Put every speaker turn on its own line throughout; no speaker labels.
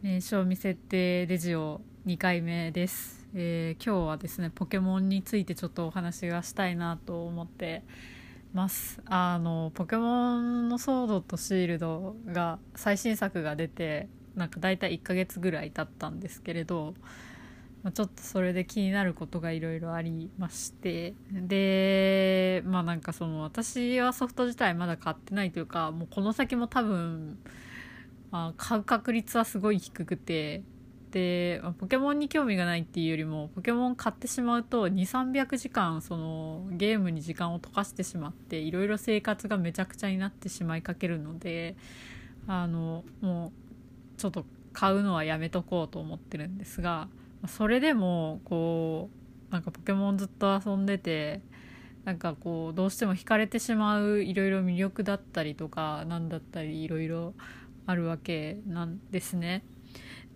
名称未設定レジオ2回目です、えー今日はですねポケモンについてちょっとお話がしたいなと思ってます。あのポケモンのソードとシールドが最新作が出てなんか大体1ヶ月ぐらい経ったんですけれど、まあ、ちょっとそれで気になることがいろいろありましてでまあなんかその私はソフト自体まだ買ってないというかもうこの先も多分まあ、買う確率はすごい低くて。でまあポケモンに興味がないっていうよりもポケモン買ってしまうと2300時間そのゲームに時間を溶かしてしまっていろいろ生活がめちゃくちゃになってしまいかけるのであのもうちょっと買うのはやめとこうと思ってるんですがそれでもこうなんかポケモンずっと遊んでてなんかこうどうしても惹かれてしまういろいろ魅力だったりとかなんだったりいろいろあるわけなんですね。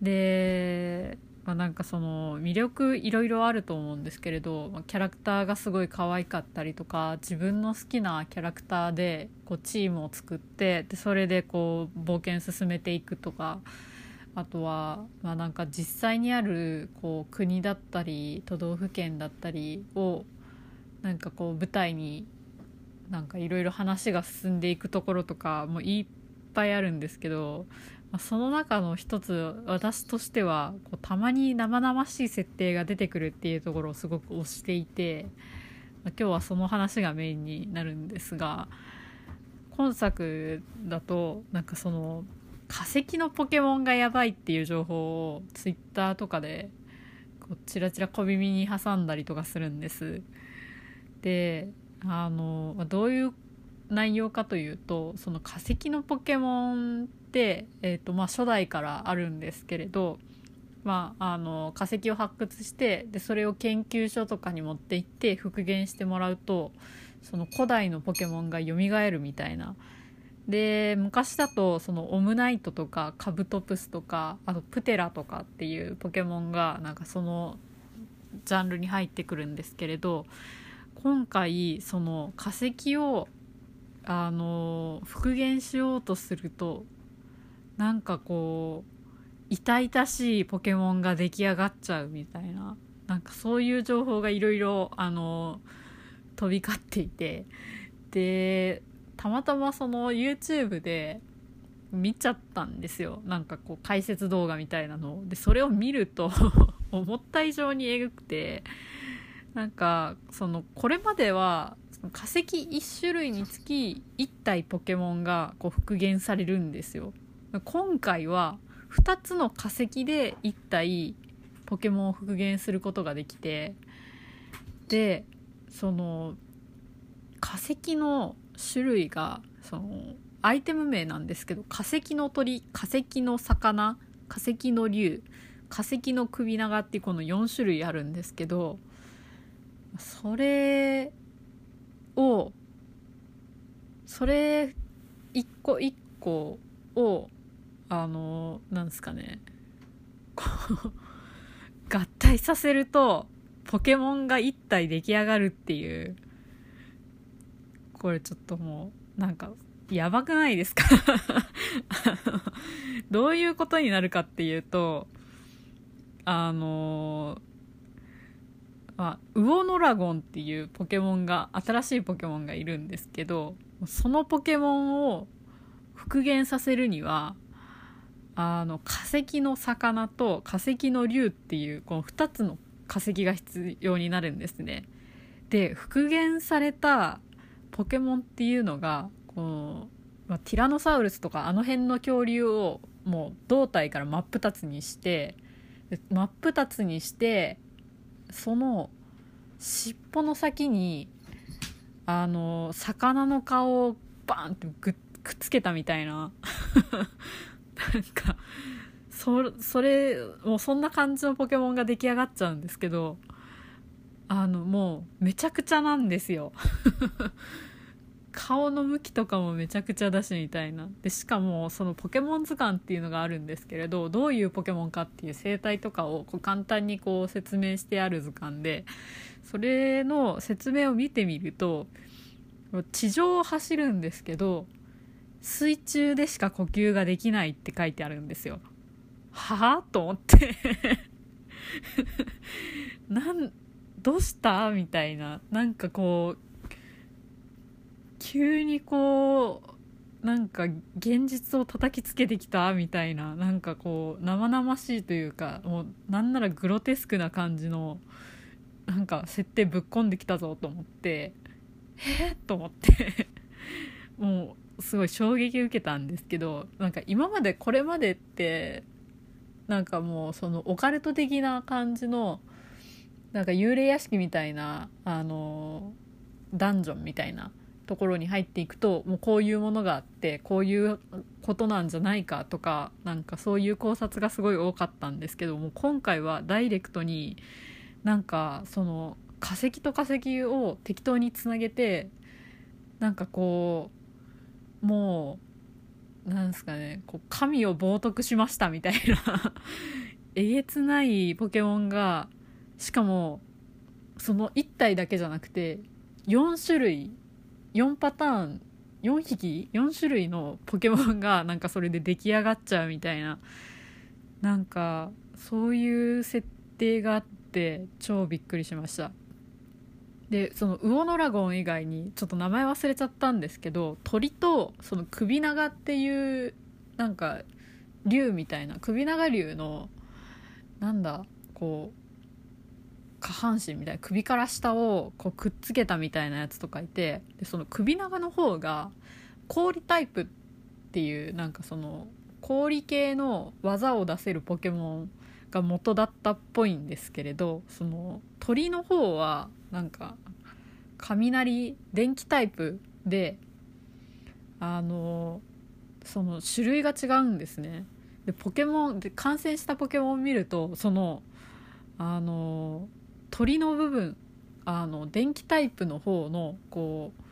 で、まあ、なんかその魅力いろいろあると思うんですけれど、まあキャラクターがすごい可愛かったりとか自分の好きなキャラクターでこうチームを作ってでそれでこう冒険進めていくとかあとは、まあ、なんか実際にあるこう国だったり都道府県だったりをなんかこう舞台になんかいろいろ話が進んでいくところとかもいっぱいあるんですけど、まあ、その中の一つ私としてはこうたまに生々しい設定が出てくるっていうところをすごく推していて、まあ今日はその話がメインになるんですが今作だとなんかその化石のポケモンがやばいっていう情報をツイッターとかでこうチラチラ小耳に挟んだりとかするんです。であのどういう内容かというとその化石のポケモンって、えーとまあ、初代からあるんですけれど、まあ、あの化石を発掘してでそれを研究所とかに持って行って復元してもらうとその古代のポケモンが蘇るみたいな。で昔だとそのオムナイトとかカブトプスとかあとプテラとかっていうポケモンがなんかそのジャンルに入ってくるんですけれど今回その化石をあの復元しようとするとなんかこう痛々しいポケモンが出来上がっちゃうみたいななんかそういう情報がいろいろあの飛び交っていてでたまたまその YouTube で見ちゃったんですよ。なんかこう解説動画みたいなのでそれを見ると 思った以上にえぐくてなんかそのこれまでは化石1種類につき1体ポケモンがこう復元されるんですよ。今回は2つの化石で1体ポケモンを復元することができてでその化石の種類がそのアイテム名なんですけど化石の鳥化石の魚化石の竜化石の首長っていうこの4種類あるんですけどそれをそれ一個一個をあのなんですかね。こう合体させるとポケモンが1体出来上がるっていう。これちょっともうなんかやばくないですか？どういうことになるかっていうとあのまあ、ウオノラゴンっていうポケモンが新しいポケモンがいるんですけどそのポケモンを復元させるにはあの化石の魚と化石の竜っていうこの2つの化石が必要になるんですね。で復元されたポケモンっていうのがこの、まあ、ティラノサウルスとかあの辺の恐竜をもう胴体から真っ二つにして真っ二つにしてその尻尾の先にあの魚の顔をバーンってくっつけたみたいな。なんかそそれもうそんな感じのポケモンが出来上がっちゃうんですけどあのもうめちゃくちゃなんですよ。顔の向きとかもめちゃくちゃだしみたいな。でしかもそのポケモン図鑑っていうのがあるんですけれどどういうポケモンかっていう生態とかをこう簡単にこう説明してある図鑑でそれの説明を見てみると地上を走るんですけど水中でしか呼吸ができないって書いてあるんですよ。はあと思って。なんどうした？みたいな。なんかこう急にこうなんか現実を叩きつけてきたみたいななんかこう生々しいというかもうなんならグロテスクな感じのなんか設定ぶっ込んできたぞと思って えっ？と思って もうすごい衝撃受けたんですけどなんか今までこれまでってなんかもうそのオカルト的な感じのなんか幽霊屋敷みたいなあのダンジョンみたいなところに入っていくともうこういうものがあってこういうことなんじゃないかとかなんかそういう考察がすごい多かったんですけども今回はダイレクトになんかその化石と化石を適当につなげてなんかこうもうなんですかねこう神を冒涜しましたみたいな えげつないポケモンがしかもその1体だけじゃなくて4種類4パターン4匹？4種類のポケモンがなんかそれで出来上がっちゃうみたいな。なんかそういう設定があって超びっくりしました。でそのウオノラゴン以外にちょっと名前忘れちゃったんですけど鳥とその首長っていうなんか竜みたいな首長竜のなんだこう下半身みたいな首から下をこうくっつけたみたいなやつとかいてでその首長の方が氷タイプっていうなんかその氷系の技を出せるポケモンが元だったっぽいんですけれどその鳥の方はなんか雷電気タイプであのその種類が違うんですね。でポケモンで感染したポケモンを見るとそのあの鳥の部分あの電気タイプの方のこう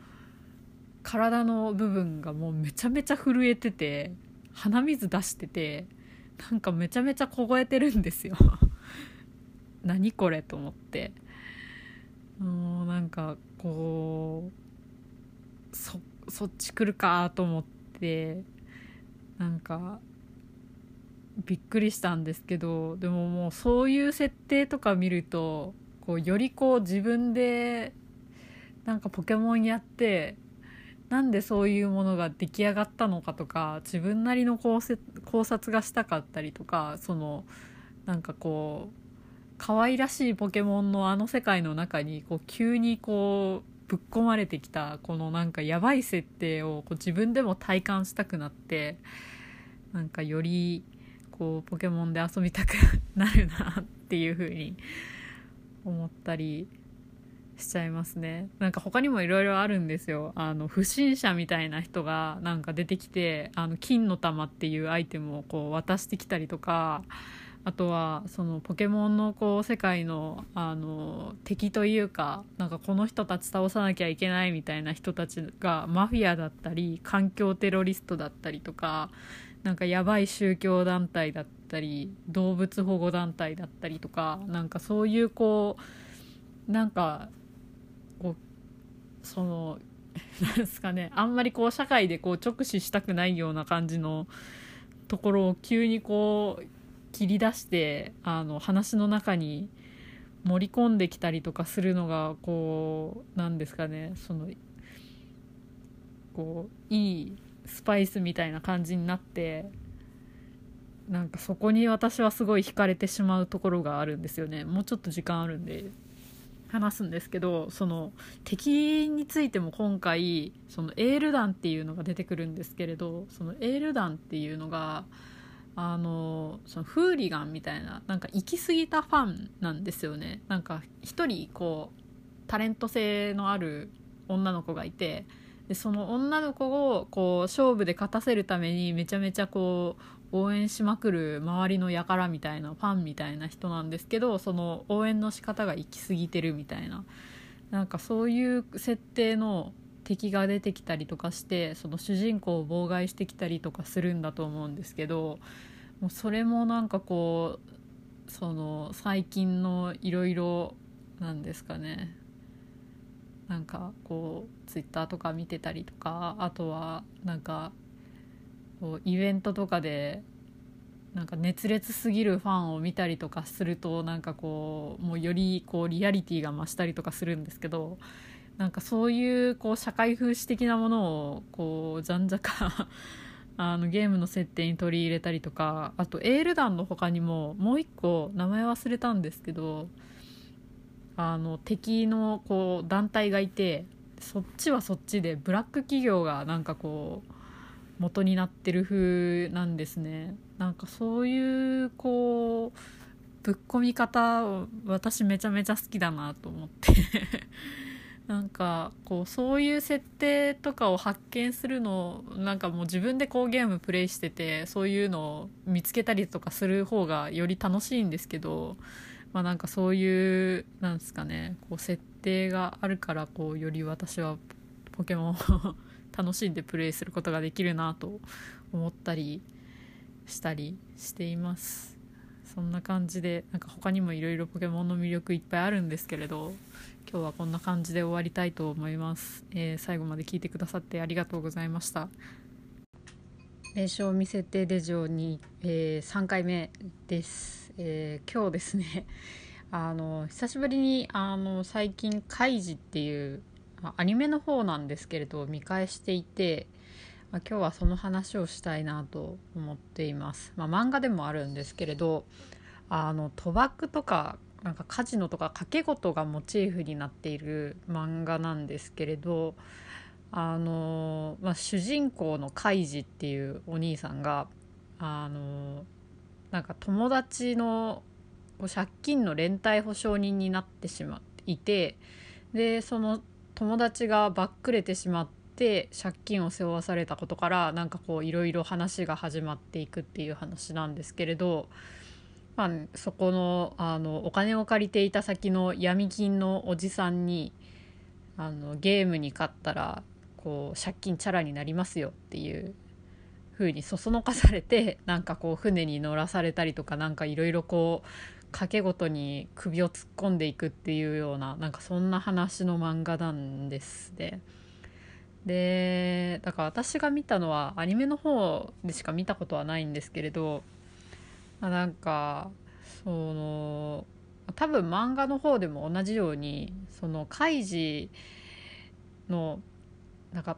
体の部分がもうめちゃめちゃ震えてて鼻水出しててなんかめちゃめちゃ凍えてるんですよ。何これと思って。もうなんかこうそそっち来るかと思ってなんかびっくりしたんですけどでももうそういう設定とか見るとこうよりこう自分でなんかポケモンやってなんでそういうものが出来上がったのかとか自分なりの考察がしたかったりとかそのなんかこう可愛らしいポケモンのあの世界の中にこう急にこうぶっ込まれてきたこのなんかやばい設定をこう自分でも体感したくなってなんかよりこうポケモンで遊びたくなるなっていう風に思ったりしちゃいますね。なんか他にもいろいろあるんですよ。あの不審者みたいな人がなんか出てきてあの金の玉っていうアイテムをこう渡してきたりとかあとはそのポケモンのこう世界のあの敵というかなんかこの人たち倒さなきゃいけないみたいな人たちがマフィアだったり環境テロリストだったりとかなんかやばい宗教団体だったりたり動物保護団体だったりとかなんかそういうこうなんかこうその なんですかねあんまりこう社会でこう直視したくないような感じのところを急にこう切り出してあの話の中に盛り込んできたりとかするのがこうなんですかねそのこういいスパイスみたいな感じになってなんかそこに私はすごい惹かれてしまうところがあるんですよね。もうちょっと時間あるんで。話すんですけどその敵についても今回そのエール団っていうのが出てくるんですけれどそのエール団っていうのがあのそのフーリガンみたいななんか行き過ぎたファンなんですよね。なんか一人こうタレント性のある女の子がいてでその女の子をこう勝負で勝たせるためにめちゃめちゃこう応援しまくる周りの輩みたいなファンみたいな人なんですけどその応援の仕方が行き過ぎてるみたいな。なんかそういう設定の敵が出てきたりとかしてその主人公を妨害してきたりとかするんだと思うんですけどもうそれもなんかこうその最近のいろいろなんですかね。なんかこうツイッターとか見てたりとかあとはなんかこうイベントとかでなんか熱烈すぎるファンを見たりとかするとなんかこうもうよりこうリアリティが増したりとかするんですけどなんかそういうこう社会風刺的なものをこうじゃんじゃかあのゲームの設定に取り入れたりとかあとエール団の他にももう一個名前忘れたんですけどあの敵のこう団体がいてそっちはそっちでブラック企業がなんかこう元になってる風なんですね。なんかそういうこうぶっ込み方私めちゃめちゃ好きだなと思って。なんかこうそういう設定とかを発見するのなんかもう自分でこうゲームプレイしててそういうのを見つけたりとかする方がより楽しいんですけどまあなんかそういうなんですかねこう設定があるからこうより私はポケモン楽しんでプレイすることができるなと思ったりしたりしています。そんな感じでなんか他にもいろいろポケモンの魅力いっぱいあるんですけれど今日はこんな感じで終わりたいと思います、えー、最後まで聞いてくださってありがとうございました。名称を見せてデジオに、えー、3回目です、えー、今日ですね。あの久しぶりにあの最近「カイジ」っていうまアニメの方なんですけれど見返していて、まあ、今日はその話をしたいなと思っています、まあ、漫画でもあるんですけれどあの賭博とかなんかカジノとか賭け事がモチーフになっている漫画なんですけれどあの、まあ、主人公のカイジっていうお兄さんがあのなんか友達の借金の連帯保証人になってしまっていてでその友達がばっくれてしまって借金を背負わされたことからなんかこういろいろ話が始まっていくっていう話なんですけれど、まあ、そこのあのお金を借りていた先の闇金のおじさんにあのゲームに勝ったらこう借金チャラになりますよっていう風にそそのかされてなんかこう船に乗らされたりとかなんかいろいろこう賭けごとに首を突っ込んでいくっていうようななんかそんな話の漫画なんですね。でだから私が見たのはアニメの方でしか見たことはないんですけれど、まあ、なんかその多分漫画の方でも同じようにそのカイジのなんか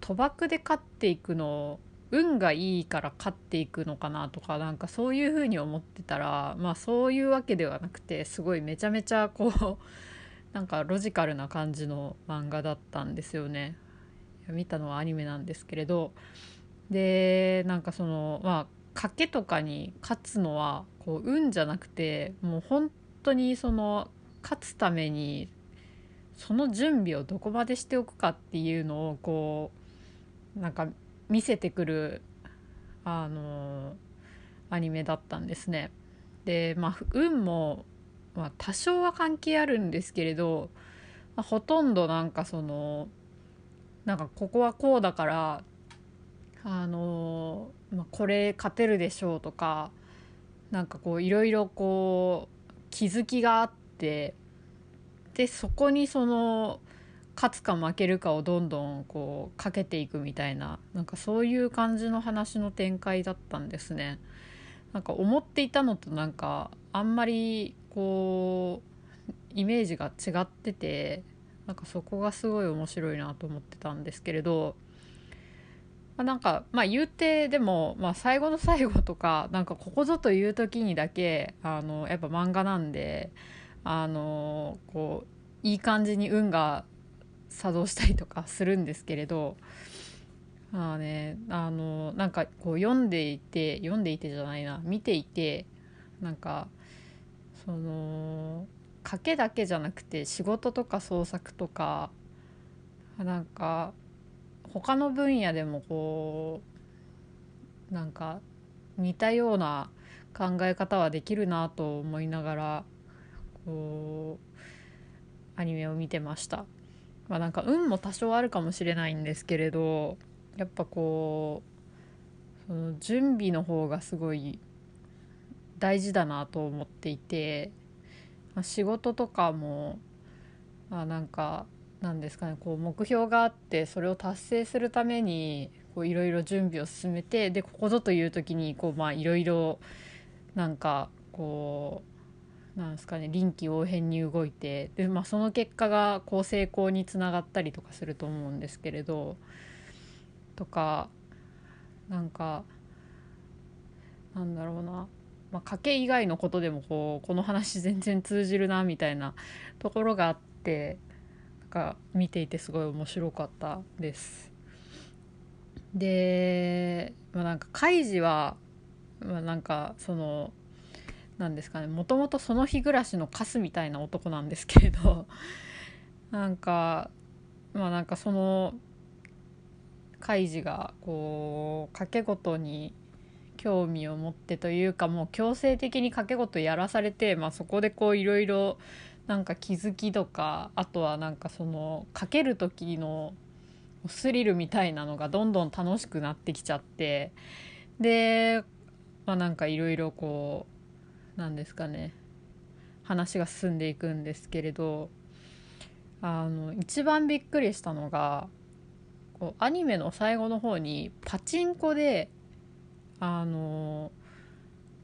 賭博で勝っていくの運がいいから勝っていくのかなとかなんかそういう風に思ってたらまあそういうわけではなくてすごいめちゃめちゃこう なんかロジカルな感じの漫画だったんですよね。見たのはアニメなんですけれどでなんかそのまあ賭けとかに勝つのはこう運じゃなくてもう本当にその勝つためにその準備をどこまでしておくかっていうのをこうなんか見せてくるあのアニメだったんですね。でまあ運も、まあ、多少は関係あるんですけれど、まあ、ほとんどなんかそのなんかここはこうだからあの、まあ、これ勝てるでしょうとかなんかこういろいろこう気づきがあってでそこにその勝つか負けるかをどんどんこうかけていくみたいななんかそういう感じの話の展開だったんですね。なんか思っていたのとなんかあんまりこうイメージが違っててなんかそこがすごい面白いなと思ってたんですけれど、まあ、なんかまあ言うてでも、まあ、最後の最後とかなんかここぞという時にだけあのやっぱ漫画なんであのこういい感じに運が作動したりとかするんですけれどまあねあのなんかこう読んでいて読んでいてじゃないな見ていてなんかその賭けだけじゃなくて仕事とか創作とかなんか他の分野でもこうなんか似たような考え方はできるなと思いながらこうアニメを見てました。まあなんか運も多少あるかもしれないんですけれどやっぱこうその準備の方がすごい大事だなと思っていて、まあ、仕事とかも、まあ、なんかなんですかねこう目標があってそれを達成するためにいろいろ準備を進めてでここぞという時にこうまあいろいろなんかこうなんですかね臨機応変に動いてで、まあ、その結果がこう成功につながったりとかすると思うんですけれどとかなんかなんだろうな、まあ、賭け以外のことでもこうこの話全然通じるなみたいなところがあってなんか見ていてすごい面白かったです。で、まあ、なんかカイジは、まあ、なんかそのなんですかね。もともとその日暮らしのカスみたいな男なんですけれど なんかまあなんかそのカイジがこう賭け事に興味を持ってというかもう強制的に賭け事やらされて、まあ、そこでこういろいろなんか気づきとかあとはなんかその賭ける時のスリルみたいなのがどんどん楽しくなってきちゃってでまあなんかいろいろこうなんですかね話が進んでいくんですけれどあの一番びっくりしたのがこうアニメの最後の方にパチンコであの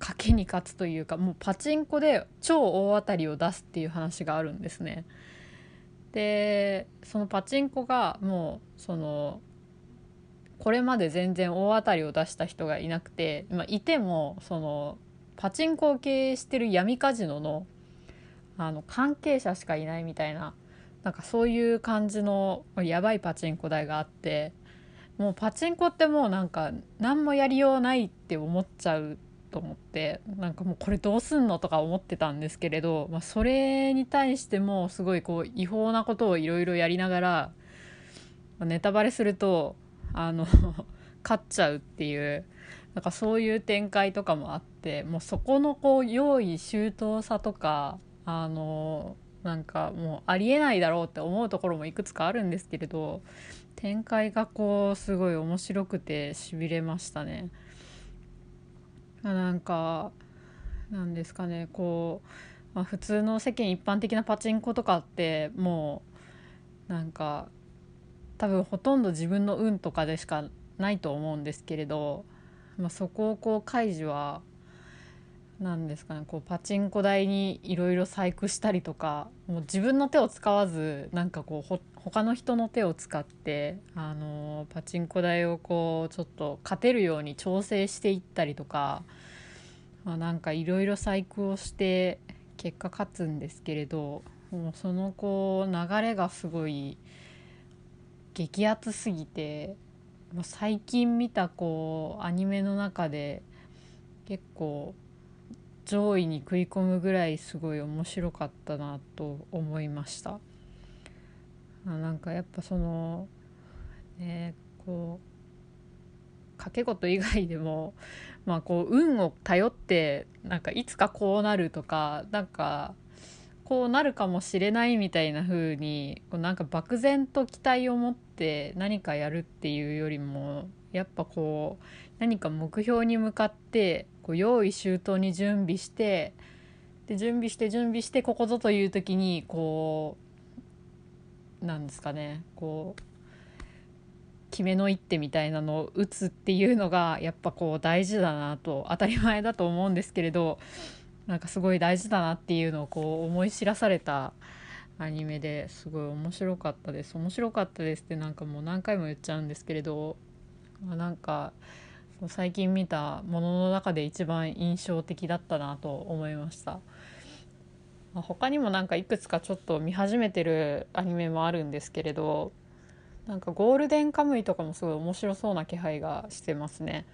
賭けに勝つというかもうパチンコで超大当たりを出すっていう話があるんですね。でそのパチンコがもうそのこれまで全然大当たりを出した人がいなくて、まあ、いてもそのパチンコを経営してる闇カジノのあの関係者しかいないみたいななんかそういう感じのやばいパチンコ台があってもうパチンコってもうなんか何もやりようないって思っちゃうと思ってなんかもうこれどうすんのとか思ってたんですけれど、まあ、それに対してもすごいこう違法なことをいろいろやりながら、まあ、ネタバレするとあの 勝っちゃうっていうなんかそういう展開とかもあってもうそこのこう用意周到さとかあのなんかもうありえないだろうって思うところもいくつかあるんですけれど展開がこうすごい面白くてしびれましたね。なんかなんですかねこう、まあ、普通の世間一般的なパチンコとかってもうなんか多分ほとんど自分の運とかでしかないと思うんですけれど、まあ、そこをこう開示はなんですかねこうパチンコ台にいろいろ細工したりとかもう自分の手を使わずなんかこうほ他の人の手を使ってあのパチンコ台をこうちょっと勝てるように調整していったりとか、まあ、なんかいろいろ細工をして結果勝つんですけれどもうそのこう流れがすごい激アツすぎて最近見たこうアニメの中で結構上位に食い込むぐらいすごい面白かったなと思いました。なんかやっぱそのねこう掛け事以外でも まあこう運を頼ってなんかいつかこうなるとかなんかこうなるかもしれないみたいな風にこうなんか漠然と期待を持って何かやるっていうよりもやっぱこう何か目標に向かってこう用意周到に準備してで準備して準備してここぞという時にこうなんですかねこう決めの一手みたいなのを打つっていうのがやっぱこう大事だなと当たり前だと思うんですけれどなんかすごい大事だなっていうのをこう思い知らされたアニメですごい面白かったです。面白かったですってなんかもう何回も言っちゃうんですけれど、まあ、なんか最近見たものの中で一番印象的だったなと思いました。まあ、他にもなんかいくつかちょっと見始めてるアニメもあるんですけれどなんかゴールデンカムイとかもすごい面白そうな気配がしてますね。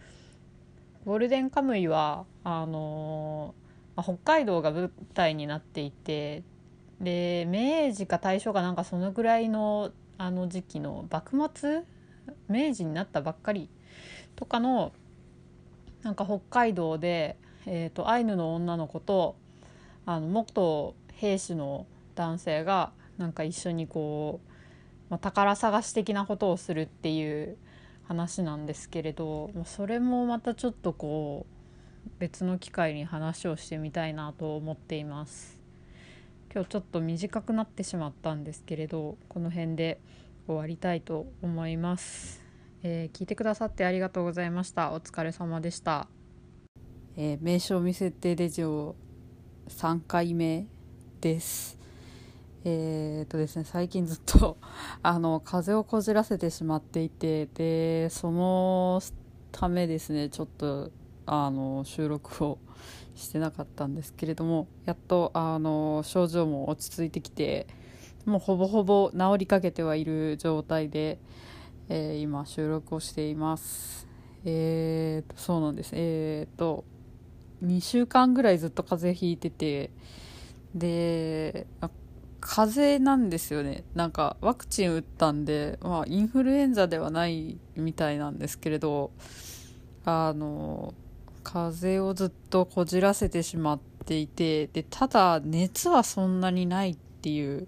ゴールデンカムイはあのー、北海道が舞台になっていてで明治か大正かなんかそのぐらいのあの時期の幕末？明治になったばっかりとかのなんか北海道で、えーと、アイヌの女の子とあの元兵士の男性がなんか一緒にこう、まあ、宝探し的なことをするっていう話なんですけれどそれもまたちょっとこう別の機会に話をしてみたいなと思っています。今日ちょっと短くなってしまったんですけれどこの辺で終わりたいと思います。えー、聞いてくださってありがとうございました。お疲れ様でした、えー、名称未設定レジオ3回目です。えー、っとですね最近ずっと あの風邪をこじらせてしまっていてでそのためですねちょっとあの収録をしてなかったんですけれどもやっとあの症状も落ち着いてきてもうほぼほぼ治りかけてはいる状態で、えー、今収録をしています。えーとそうなんです。えーと2週間ぐらいずっと風邪ひいててで風邪なんですよね。なんかワクチン打ったんで、まあ、インフルエンザではないみたいなんですけれどあの風邪をずっとこじらせてしまっていてでただ熱はそんなにないっていう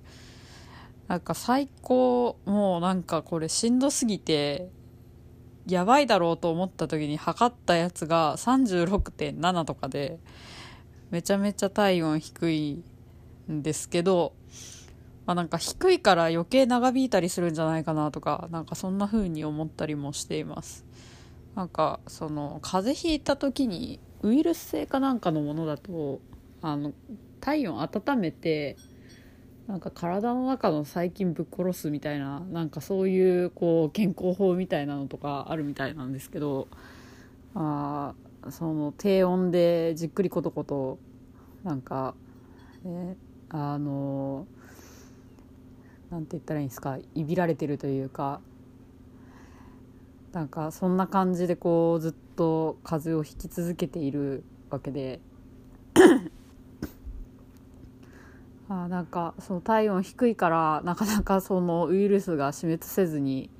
なんか最高もうなんかこれしんどすぎてやばいだろうと思った時に測ったやつが36.7とかでめちゃめちゃ体温低いんですけど、まあ、なんか低いから余計長引いたりするんじゃないかなとかなんかそんな風に思ったりもしています。なんかその風邪ひいた時にウイルス性かなんかのものだとあの体温温めてなんか体の中の細菌ぶっ殺すみたいななんかそういうこう健康法みたいなのとかあるみたいなんですけどあその低温でじっくりことことなんか、ね、あのなんて言ったらいいんですかいびられてるというかなんかそんな感じでこうずっと風邪をひき続けているわけであなんかその体温低いからなかなかそのウイルスが死滅せずに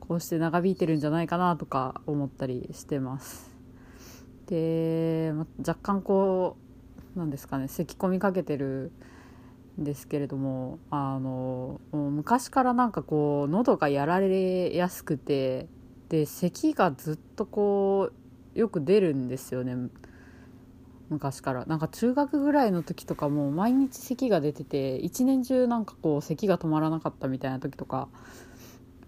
こうして長引いてるんじゃないかなとか思ったりしてます。で、ま、若干こうなんですかね咳き込みかけてるんですけれどもあの昔からなんかこう喉がやられやすくてで咳がずっとこうよく出るんですよね。昔から。なんか中学ぐらいの時とかも毎日咳が出てて一年中なんかこう咳が止まらなかったみたいな時とか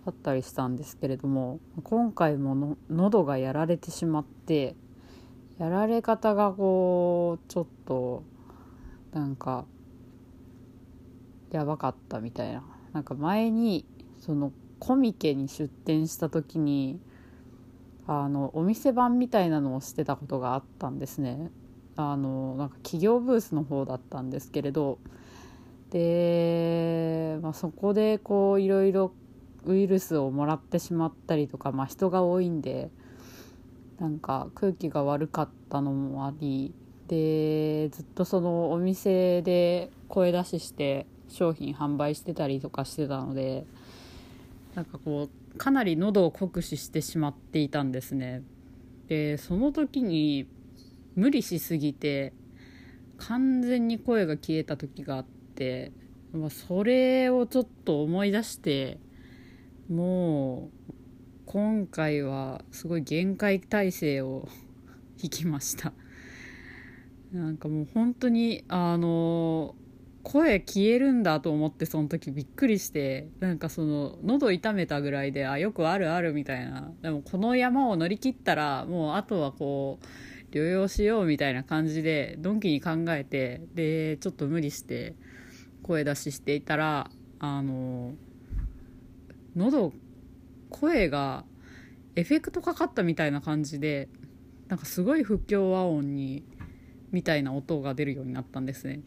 あったりしたんですけれども今回もの喉がやられてしまってやられ方がこうちょっとなんかやばかったみたいな。なんか前にそのコミケに出店した時にあのお店番みたいなのをしてたことがあったんですね。あのなんか企業ブースの方だったんですけれどで、まあ、そこでこういろいろウイルスをもらってしまったりとか、まあ、人が多いんでなんか空気が悪かったのもありでずっとそのお店で声出しして商品販売してたりとかしてたのでなんかこうかなり喉を酷使してしまっていたんですね。でその時に無理しすぎて完全に声が消えた時があって、まあ、それをちょっと思い出してもう今回はすごい限界体制を 引きました。なんかもう本当にあの声消えるんだと思ってその時びっくりしてなんかその喉痛めたぐらいであよくあるあるみたいな。でもこの山を乗り切ったらもうあとはこう療養しようみたいな感じでドンキに考えてでちょっと無理して声出ししていたらあの喉声がエフェクトかかったみたいな感じでなんかすごい不協和音にみたいな音が出るようになったんですね。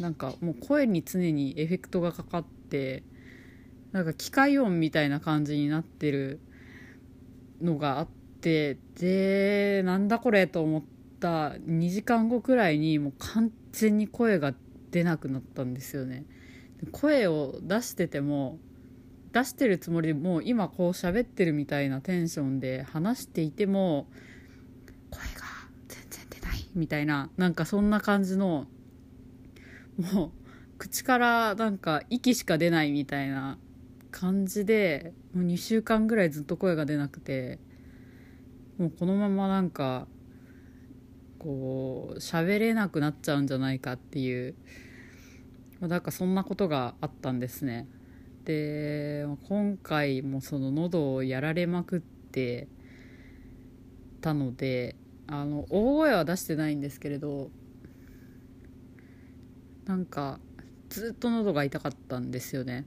なんかもう声に常にエフェクトがかかってなんか機械音みたいな感じになってるのがあってでなんだこれと思った2時間後くらいにもう完全に声が出なくなったんですよね。声を出してても出してるつもりでもう今こう喋ってるみたいなテンションで話していても声が全然出ないみたいななんかそんな感じのもう口からなんか息しか出ないみたいな感じでもう2週間ぐらいずっと声が出なくて。もうこのままなんかこう喋れなくなっちゃうんじゃないかっていうなんかそんなことがあったんですねで今回もその喉をやられまくってたのであの大声は出してないんですけれどなんかずっと喉が痛かったんですよね。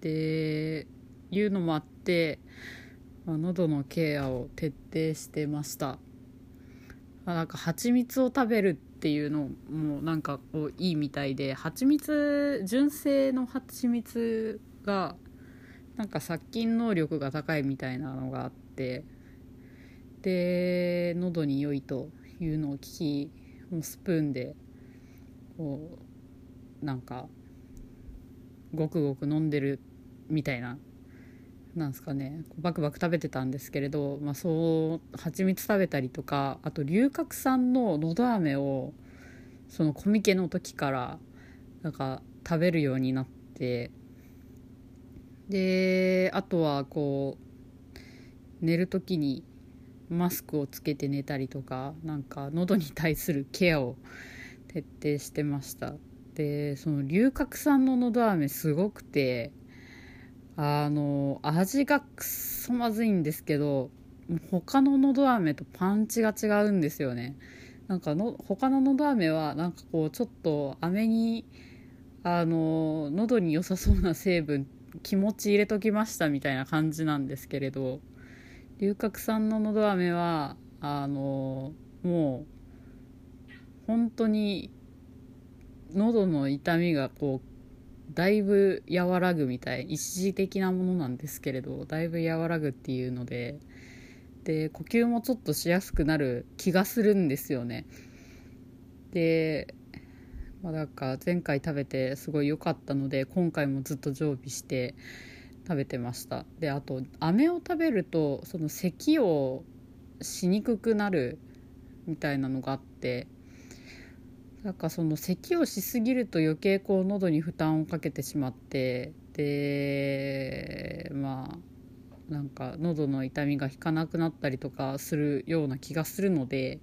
でいうのもあって、まあ、喉のケアを徹底してました。まあ、なんか蜂蜜を食べるっていうのもなんかこういいみたいで蜂蜜純正の蜂蜜がなんか殺菌能力が高いみたいなのがあってで喉に良いというのを聞きもうスプーンでこうなんかごくごく飲んでるみたいななんですかね。バクバク食べてたんですけれど、まあ、そう蜂蜜食べたりとかあと龍角散ののど飴をそのコミケの時からなんか食べるようになってであとはこう寝る時にマスクをつけて寝たりとかなんか喉に対するケアを徹底してました。でその龍角散ののど飴すごくてあの味がくっそまずいんですけど他ののど飴とパンチが違うんですよね。なんかの他ののど飴はなんかこうちょっと飴にあの喉に良さそうな成分気持ち入れときましたみたいな感じなんですけれど龍角散ののど飴はあのもう本当に喉の痛みがこうだいぶ和らぐみたい一時的なものなんですけれどだいぶ和らぐっていうのでで呼吸もちょっとしやすくなる気がするんですよね。でまあ、なんか前回食べてすごい良かったので今回もずっと常備して食べてました。であと飴を食べるとその咳をしにくくなるみたいなのがあってなんかその咳をしすぎると余計こう喉に負担をかけてしまってでまあなんか喉の痛みが引かなくなったりとかするような気がするので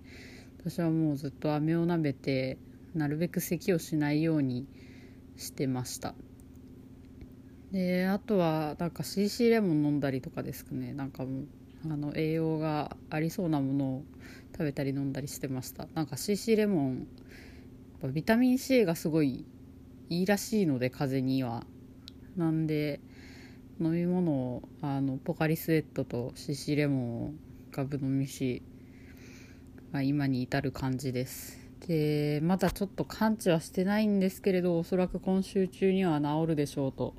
私はもうずっと飴を舐めてなるべく咳をしないようにしてました。であとはなんか CC レモン飲んだりとかですかね。なんかもうあの栄養がありそうなものを食べたり飲んだりしてました。なんか CC レモンビタミン C がすごいいいらしいので風邪には。なんで飲み物をあのポカリスエットと CC レモンをガブ飲みし、まあ、今に至る感じです。でまだちょっと完治はしてないんですけれどおそらく今週中には治るでしょうと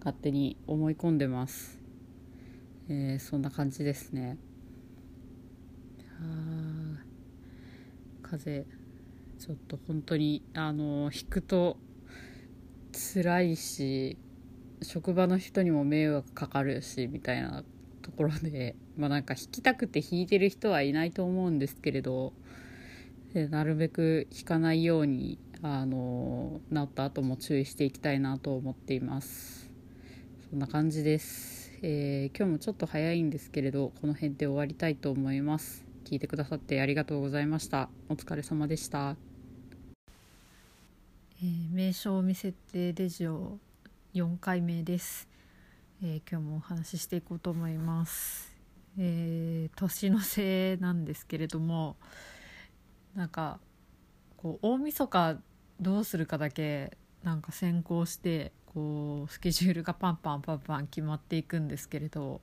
勝手に思い込んでます、えー、そんな感じですね。あ風ちょっと本当にあの引くと辛いし職場の人にも迷惑かかるしみたいなところで まあなんか引きたくて引いてる人はいないと思うんですけれどなるべく引かないようにあの治った後も注意していきたいなと思っています。そんな感じです、えー、今日もちょっと早いんですけれどこの辺で終わりたいと思います。聞いてくださってありがとうございました。お疲れ様でした、えー、名称見せてレジオ4回目です、えー、今日もお話ししていこうと思います。えー、年の瀬なんですけれどもなんかこう大晦日どうするかだけなんか先行してこうスケジュールがパンパンパンパン決まっていくんですけれど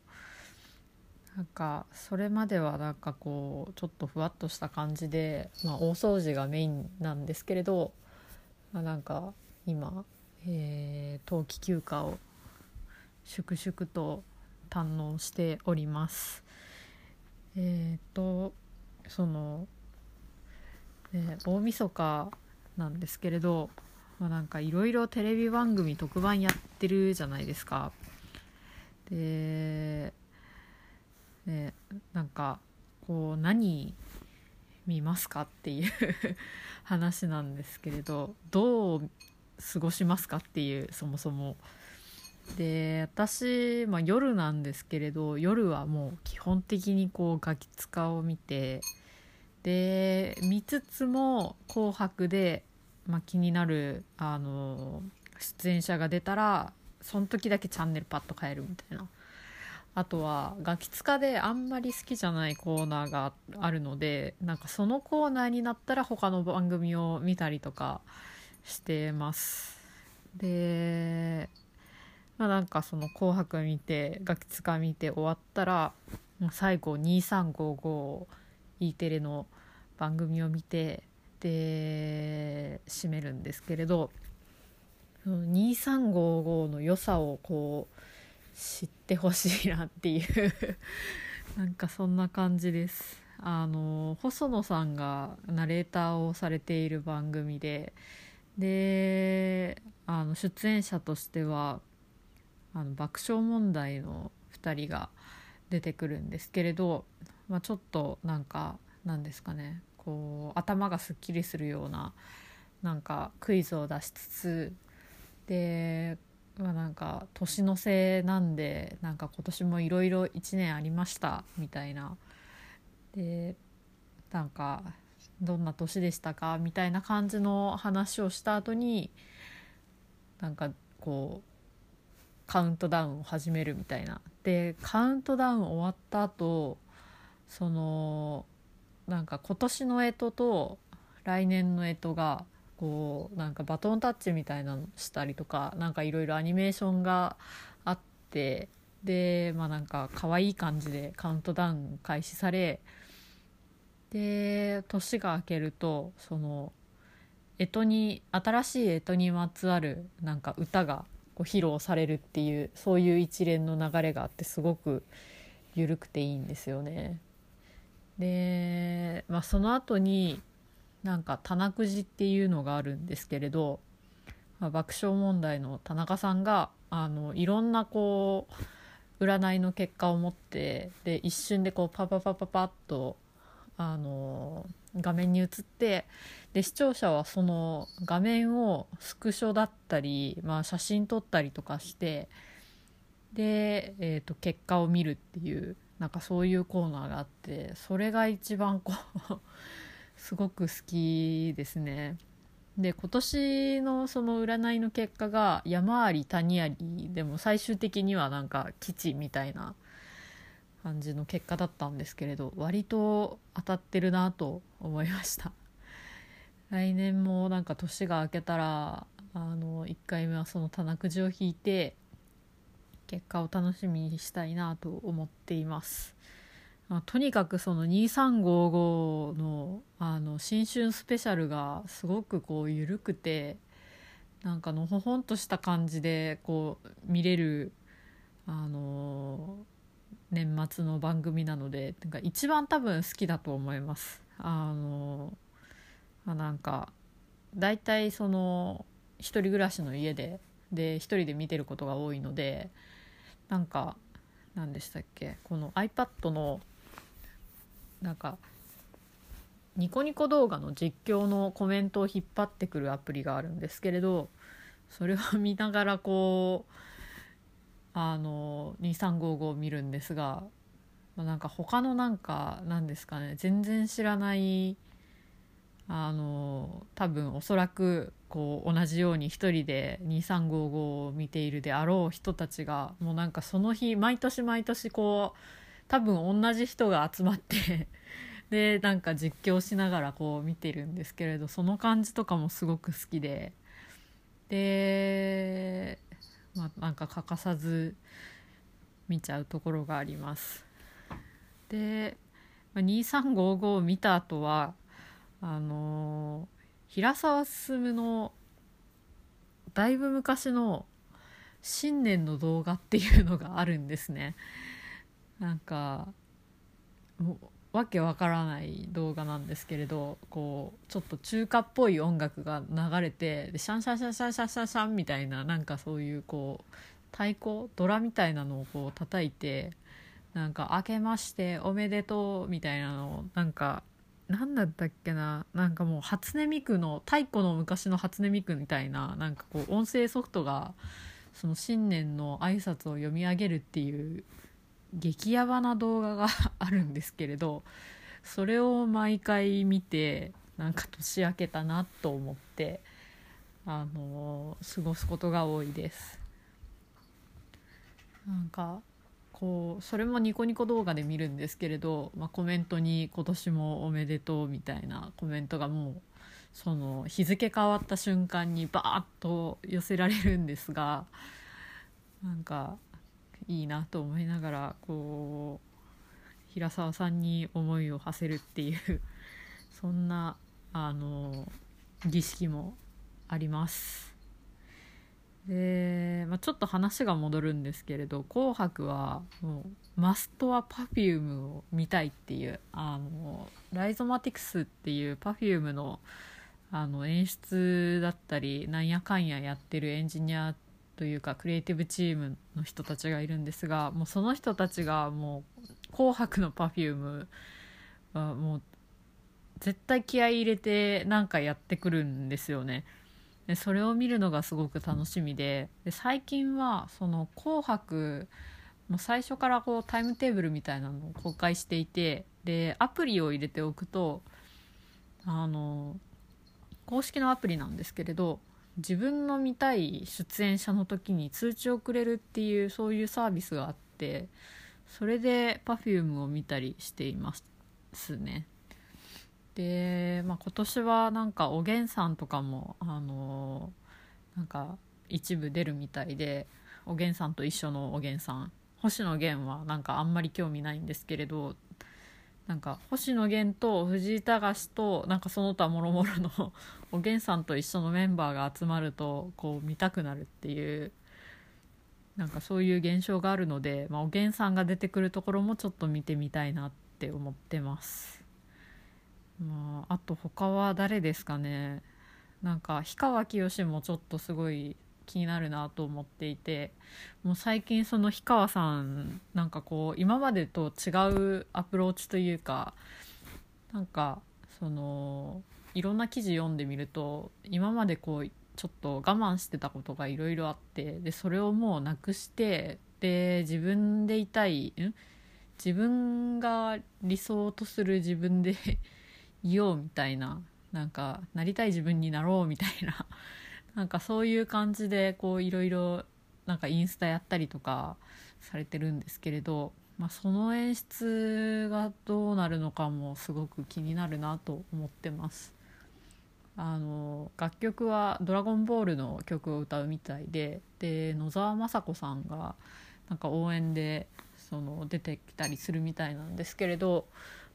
なんかそれまではなんかこうちょっとふわっとした感じで、まあ、大掃除がメインなんですけれど、まあ、なんか今、えー、冬季休暇を粛々と堪能しております。えっ、ー、とそので大晦日なんですけれど、まあ、なんかいろいろテレビ番組特番やってるじゃないですか。で、ね、なんかこう何見ますかっていう話なんですけれどどう過ごしますかっていうそもそも。で私、まあ、夜なんですけれど夜はもう基本的にこうガキ使を見てで見つつも「紅白で」まあ、気になるあの出演者が出たらその時だけチャンネルパッと変えるみたいなあとはガキ使であんまり好きじゃないコーナーがあるのでなんかそのコーナーになったら他の番組を見たりとかしてます。でまあなんかその「紅白」見てガキ使見て終わったら最後2355 E テレの番組を見てで締めるんですけれど2355の良さをこう知ってほしいなっていう。なんかそんな感じです。あの細野さんがナレーターをされている番組で。であの出演者としてはあの爆笑問題の2人が出てくるんですけれど、まあ、ちょっとなんかなんですかね。こう頭がすっきりするようななんかクイズを出しつつで、まあ、なんか年の瀬なんでなんか今年もいろいろ1年ありましたみたいな。でなんかどんな年でしたかみたいな感じの話をした後になんかこうカウントダウンを始めるみたいな。でカウントダウン終わった後そのなんか今年の干支と来年の干支がこうなんかバトンタッチみたいなのしたりとかなんかいろいろアニメーションがあってでまあなんか可愛い感じでカウントダウン開始されで年が明けるとその干支に新しい干支にまつわるなんか歌がこう披露されるっていうそういう一連の流れがあってすごく緩くていいんですよね。で、まあ、その後になんか棚くじっていうのがあるんですけれど、まあ、爆笑問題の田中さんがあのいろんなこう占いの結果を持ってで一瞬でこうパパパパパッとあの画面に映ってで視聴者はその画面をスクショだったり、まあ、写真撮ったりとかしてで、えーと結果を見るっていうなんかそういうコーナーがあってそれが一番こうすごく好きですね。で今年のその占いの結果が山あり谷ありでも最終的にはなんか基地みたいな感じの結果だったんですけれど割と当たってるなと思いました 来年もなんか年が明けたらあの1回目はその棚くじを引いて結果を楽しみにしたいなと思っています。まあ、とにかくその2355のあの新春スペシャルがすごくこう緩くてなんかのほほんとした感じでこう見れるあの年末の番組なのでなんか一番多分好きだと思います。あのまあ、なんか大体その一人暮らしの家でで一人で見てることが多いのでなんか何でしたっけこの iPad のなんかニコニコ動画の実況のコメントを引っ張ってくるアプリがあるんですけれどそれを見ながらこうあの2355を見るんですが、まあ、なんか他のなんかなんですかね全然知らないあの多分おそらくこう同じように一人で2355を見ているであろう人たちがもうなんかその日毎年毎年こう多分同じ人が集まって でなんか実況しながらこう見てるんですけれどその感じとかもすごく好きでで、まあ、なんか欠かさず見ちゃうところがあります。で2355を見た後はあの平沢進のだいぶ昔の新年の動画っていうのがあるんですねなんかわけわからない動画なんですけれどこうちょっと中華っぽい音楽が流れてでシャンシャンシャンシャンシャンシャンシャンみたいななんかそういうこう太鼓ドラみたいなのをこう叩いてなんか「明けましておめでとう」みたいなのをなんか何だったっけななんかもう初音ミクの太古の昔の初音ミクみたいななんかこう音声ソフトがその新年の挨拶を読み上げるっていう激ヤバな動画があるんですけれどそれを毎回見てなんか年明けたなと思ってあの過ごすことが多いです。なんかこうそれもニコニコ動画で見るんですけれど、まあ、コメントに「今年もおめでとう」みたいなコメントがもうその日付変わった瞬間にバーッと寄せられるんですがなんかいいなと思いながらこう平沢さんに思いを馳せるっていうそんなあの儀式もあります。で、まあ、ちょっと話が戻るんですけれど「紅白」はもうマストは Perfume を見たいっていうあのライゾマティクスっていう Perfume のあの演出だったりなんやかんややってるエンジニアというかクリエイティブチームの人たちがいるんですがもうその人たちがもう「紅白」の Perfume はもう絶対気合い入れてなんかやってくるんですよね。でそれを見るのがすごく楽しみでで最近はその「紅白」もう最初からこうタイムテーブルみたいなのを公開していてでアプリを入れておくとあの公式のアプリなんですけれど自分の見たい出演者の時に通知をくれるっていうそういうサービスがあってそれで Perfume を見たりしていますね。で、まあ、今年はなんかおげんさんとかもあのなんか一部出るみたいでおげんさんと一緒のおげんさん星野源はなんかあんまり興味ないんですけれどなんか星野源と藤井隆となんかその他もろもろの おげんさんと一緒のメンバーが集まるとこう見たくなるっていうなんかそういう現象があるので、まあ、おげんさんが出てくるところもちょっと見てみたいなって思ってます。まあ、あと他は誰ですかねなんか氷川きよしもちょっとすごい気になるなと思っていてもう最近その氷川さんなんかこう今までと違うアプローチというかなんかそのいろんな記事読んでみると今までこうちょっと我慢してたことがいろいろあってでそれをもうなくしてで自分でいたいん？自分が理想とする自分で いようみたいななんかなりたい自分になろうみたいななんかそういう感じでこういろいろなんかインスタやったりとかされてるんですけれど、まあ、その演出がどうなるのかもすごく気になるなと思ってます。あの楽曲は「ドラゴンボール」の曲を歌うみたいでで野沢雅子さんがなんか応援でその出てきたりするみたいなんですけれど、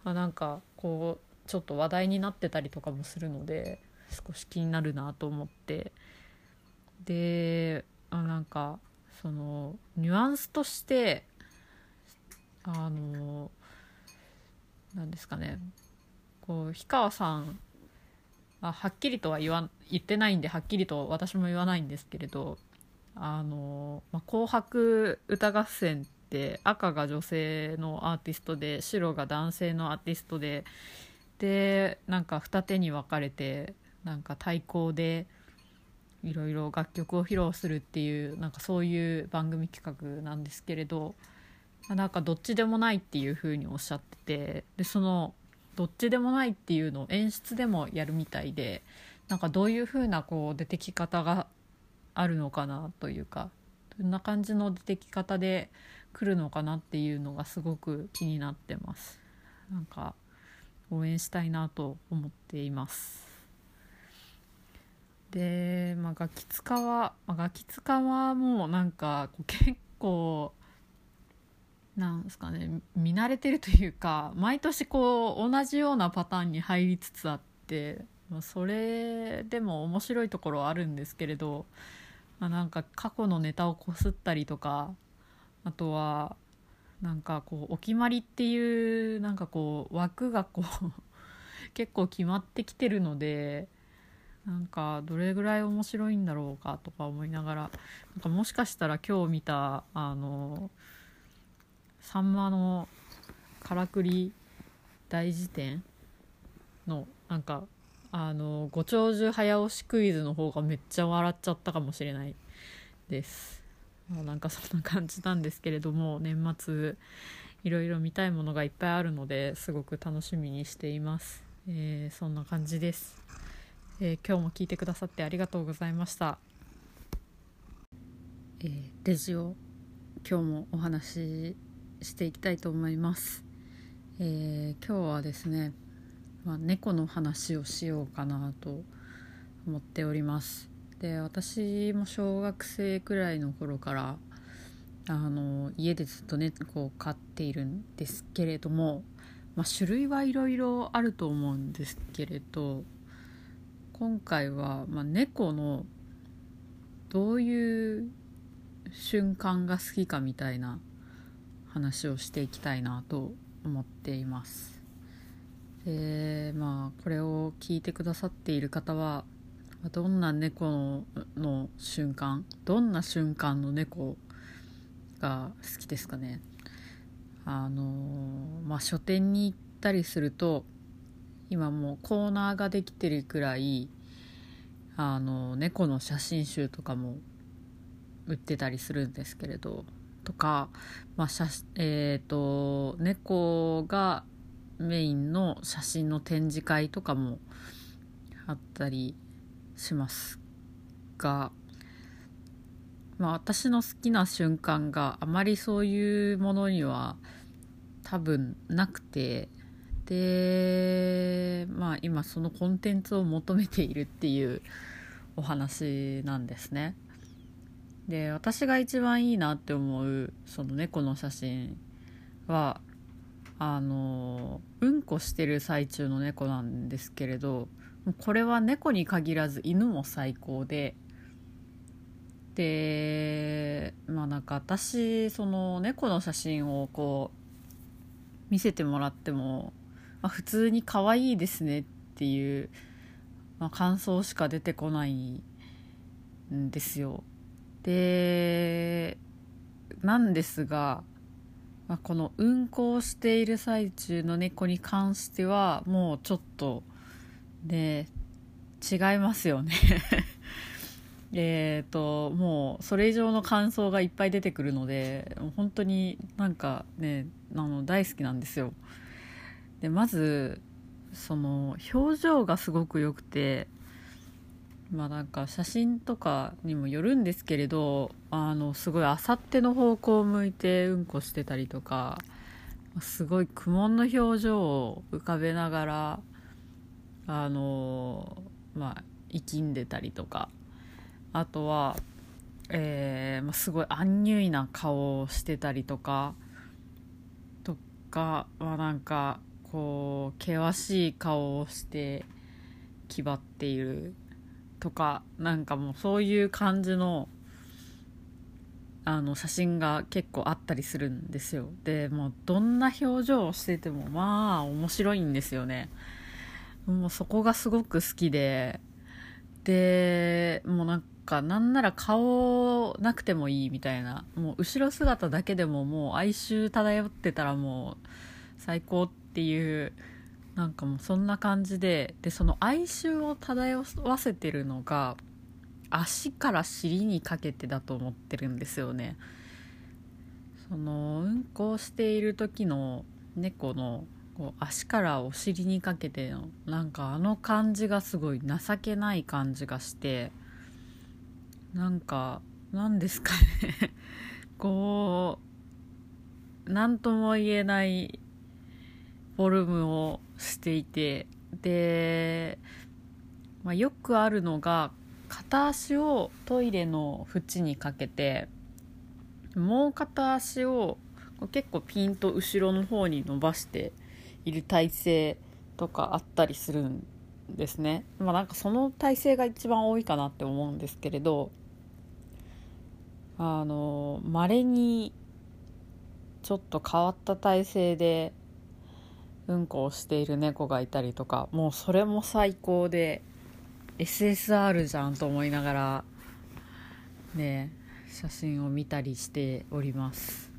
あ、なんかこうちょっと話題になってたりとかもするので少し気になるなと思って。であなんかそのニュアンスとしてあの何ですかね。こう氷川さんあはっきりとは言わ言ってないんではっきりと私も言わないんですけれどあの、まあ、紅白歌合戦って赤が女性のアーティストで白が男性のアーティストででなんか二手に分かれてなんか対抗でいろいろ楽曲を披露するっていうなんかそういう番組企画なんですけれどなんかどっちでもないっていう風におっしゃっててでそのどっちでもないっていうのを演出でもやるみたいでなんかどういう風なこう出てき方があるのかなというかどんな感じの出てき方で来るのかなっていうのがすごく気になってます。なんか応援したいなと思っていますで、まあ、ガキ使は、まあ、ガキ使はもうなんか 結構なんですかね見慣れてるというか毎年こう同じようなパターンに入りつつあって、まあ、それでも面白いところはあるんですけれど、まあ、なんか過去のネタをこすったりとかあとはなんかこうお決まりっていうなんかこう枠がこう 結構決まってきてるのでなんかどれぐらい面白いんだろうかとか思いながらなんかもしかしたら今日見たあのさんまのからくり大辞典のなんかあのご長寿早押しクイズの方がめっちゃ笑っちゃったかもしれないです。もうなんかそんな感じなんですけれども年末いろいろ見たいものがいっぱいあるのですごく楽しみにしています、えー、そんな感じです、えー、今日も聞いてくださってありがとうございました、えー、レジオ今日もお話していきたいと思います、えー、今日はですね、まあ、猫の話をしようかなと思っております。で私も小学生くらいの頃からあの家でずっと猫を飼っているんですけれども、まあ、種類はいろいろあると思うんですけれど今回は、まあ、猫のどういう瞬間が好きかみたいな話をしていきたいなと思っています。でまあこれを聞いてくださっている方はどんな猫の瞬間どんな瞬間の猫が好きですかね。あのまあ書店に行ったりすると今もうコーナーができてるくらいあの猫の写真集とかも売ってたりするんですけれどとか、まあ写えーと猫がメインの写真の展示会とかもあったりしますが、まあ、私の好きな瞬間があまりそういうものには多分なくてでまあ今そのコンテンツを求めているっていうお話なんですね。で私が一番いいなって思うその猫の写真はあのうんこしてる最中の猫なんですけれどこれは猫に限らず犬も最高ででまあなんか私その猫の写真をこう見せてもらっても、まあ、普通に可愛いですねっていう、まあ、感想しか出てこないんですよ。でなんですが、まあ、この運行している最中の猫に関してはもうちょっとで違いますよね。えっともうそれ以上の感想がいっぱい出てくるので本当になんかねあの大好きなんですよ。でまずその表情がすごく良くてまあなんか写真とかにもよるんですけれどあのすごいあさっての方向を向いてうんこしてたりとかすごい苦悶の表情を浮かべながらあのまあ生きんでたりとかあとは、えーま、すごいアンニュイな顔をしてたりとかとかはなんかこう険しい顔をして気張っているとかなんかもうそういう感じのあの写真が結構あったりするんですよ。でもうどんな表情をしててもまあ面白いんですよね。もうそこがすごく好きで。でもうなんかなんなら顔なくてもいいみたいな。もう後ろ姿だけでももう哀愁漂ってたらもう最高ってていうなんかもうそんな感じででその哀愁を漂わせてるのが足から尻にかけてだと思ってるんですよね。そのうんこをしている時の猫のこう足からお尻にかけてのなんかあの感じがすごい情けない感じがしてなんか何ですかね。こう何とも言えないフォルムをしていてで、まあ、よくあるのが片足をトイレの縁にかけてもう片足を結構ピンと後ろの方に伸ばしている体勢とかあったりするんですね。まあなんかその体勢が一番多いかなって思うんですけれどあの稀にちょっと変わった体勢でうんこをしている猫がいたりとかもうそれも最高で SSR じゃんと思いながらね写真を見たりしております。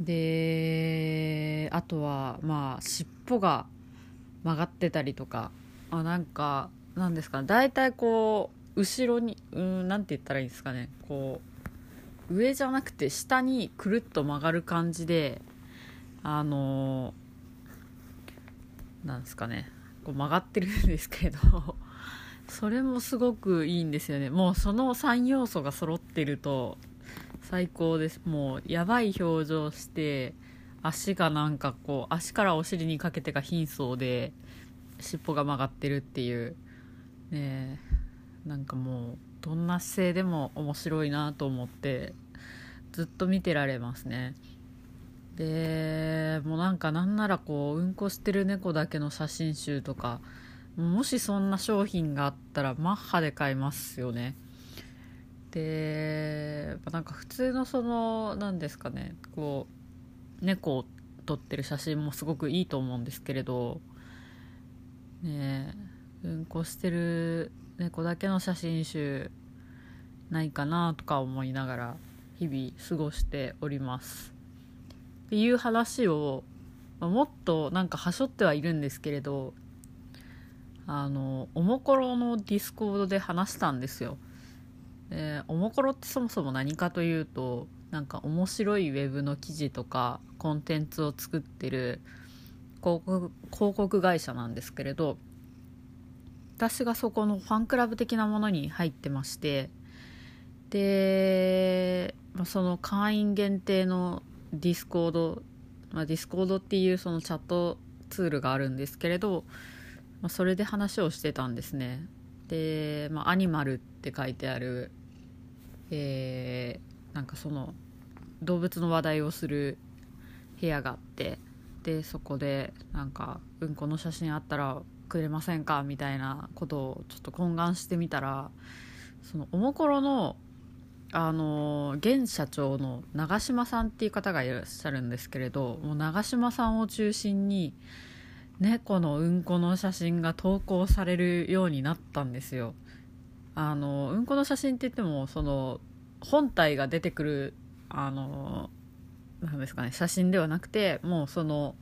であとはまあ尻尾が曲がってたりとかあなんかなんですか大体こう後ろにうんなんて言ったらいいんですかねこう上じゃなくて下にくるっと曲がる感じであのなんですかね。こう曲がってるんですけど。それもすごくいいんですよね。もうその3要素が揃ってると最高です。もうやばい表情して足がなんかこう足からお尻にかけてが貧相で尻尾が曲がってるっていう。ねなんかもうどんな姿勢でも面白いなと思ってずっと見てられますね。でもうなんかなんならこううんこしてる猫だけの写真集とかもしそんな商品があったらマッハで買いますよね。でなんか普通のその何ですかねこう猫を撮ってる写真もすごくいいと思うんですけれどねうんこしてる猫だけの写真集ないかなとか思いながら日々過ごしております。っていう話をまあもっとなんかはしょってはいるんですけれどあのオモコロのディスコードで話したんですよ。でオモコロってそもそも何かというとなんか面白いウェブの記事とかコンテンツを作ってる広告広告会社なんですけれど私がそこのファンクラブ的なものに入ってましてで、まあ、その会員限定のディスコード、ま、ディスコードっていうそのチャットツールがあるんですけれど、まあ、それで話をしてたんですね。で、まあ、アニマルって書いてある、えー、なんかその動物の話題をする部屋があってでそこでなんかうんこの写真あったらくれませんか？みたいなことをちょっと懇願してみたらそのおもころのあの現社長の長嶋さんっていう方がいらっしゃるんですけれどもう長嶋さんを中心に猫のうんこの写真が投稿されるようになったんですよ。あのうんこの写真って言ってもその本体が出てくるあのなんですかね写真ではなくてもうその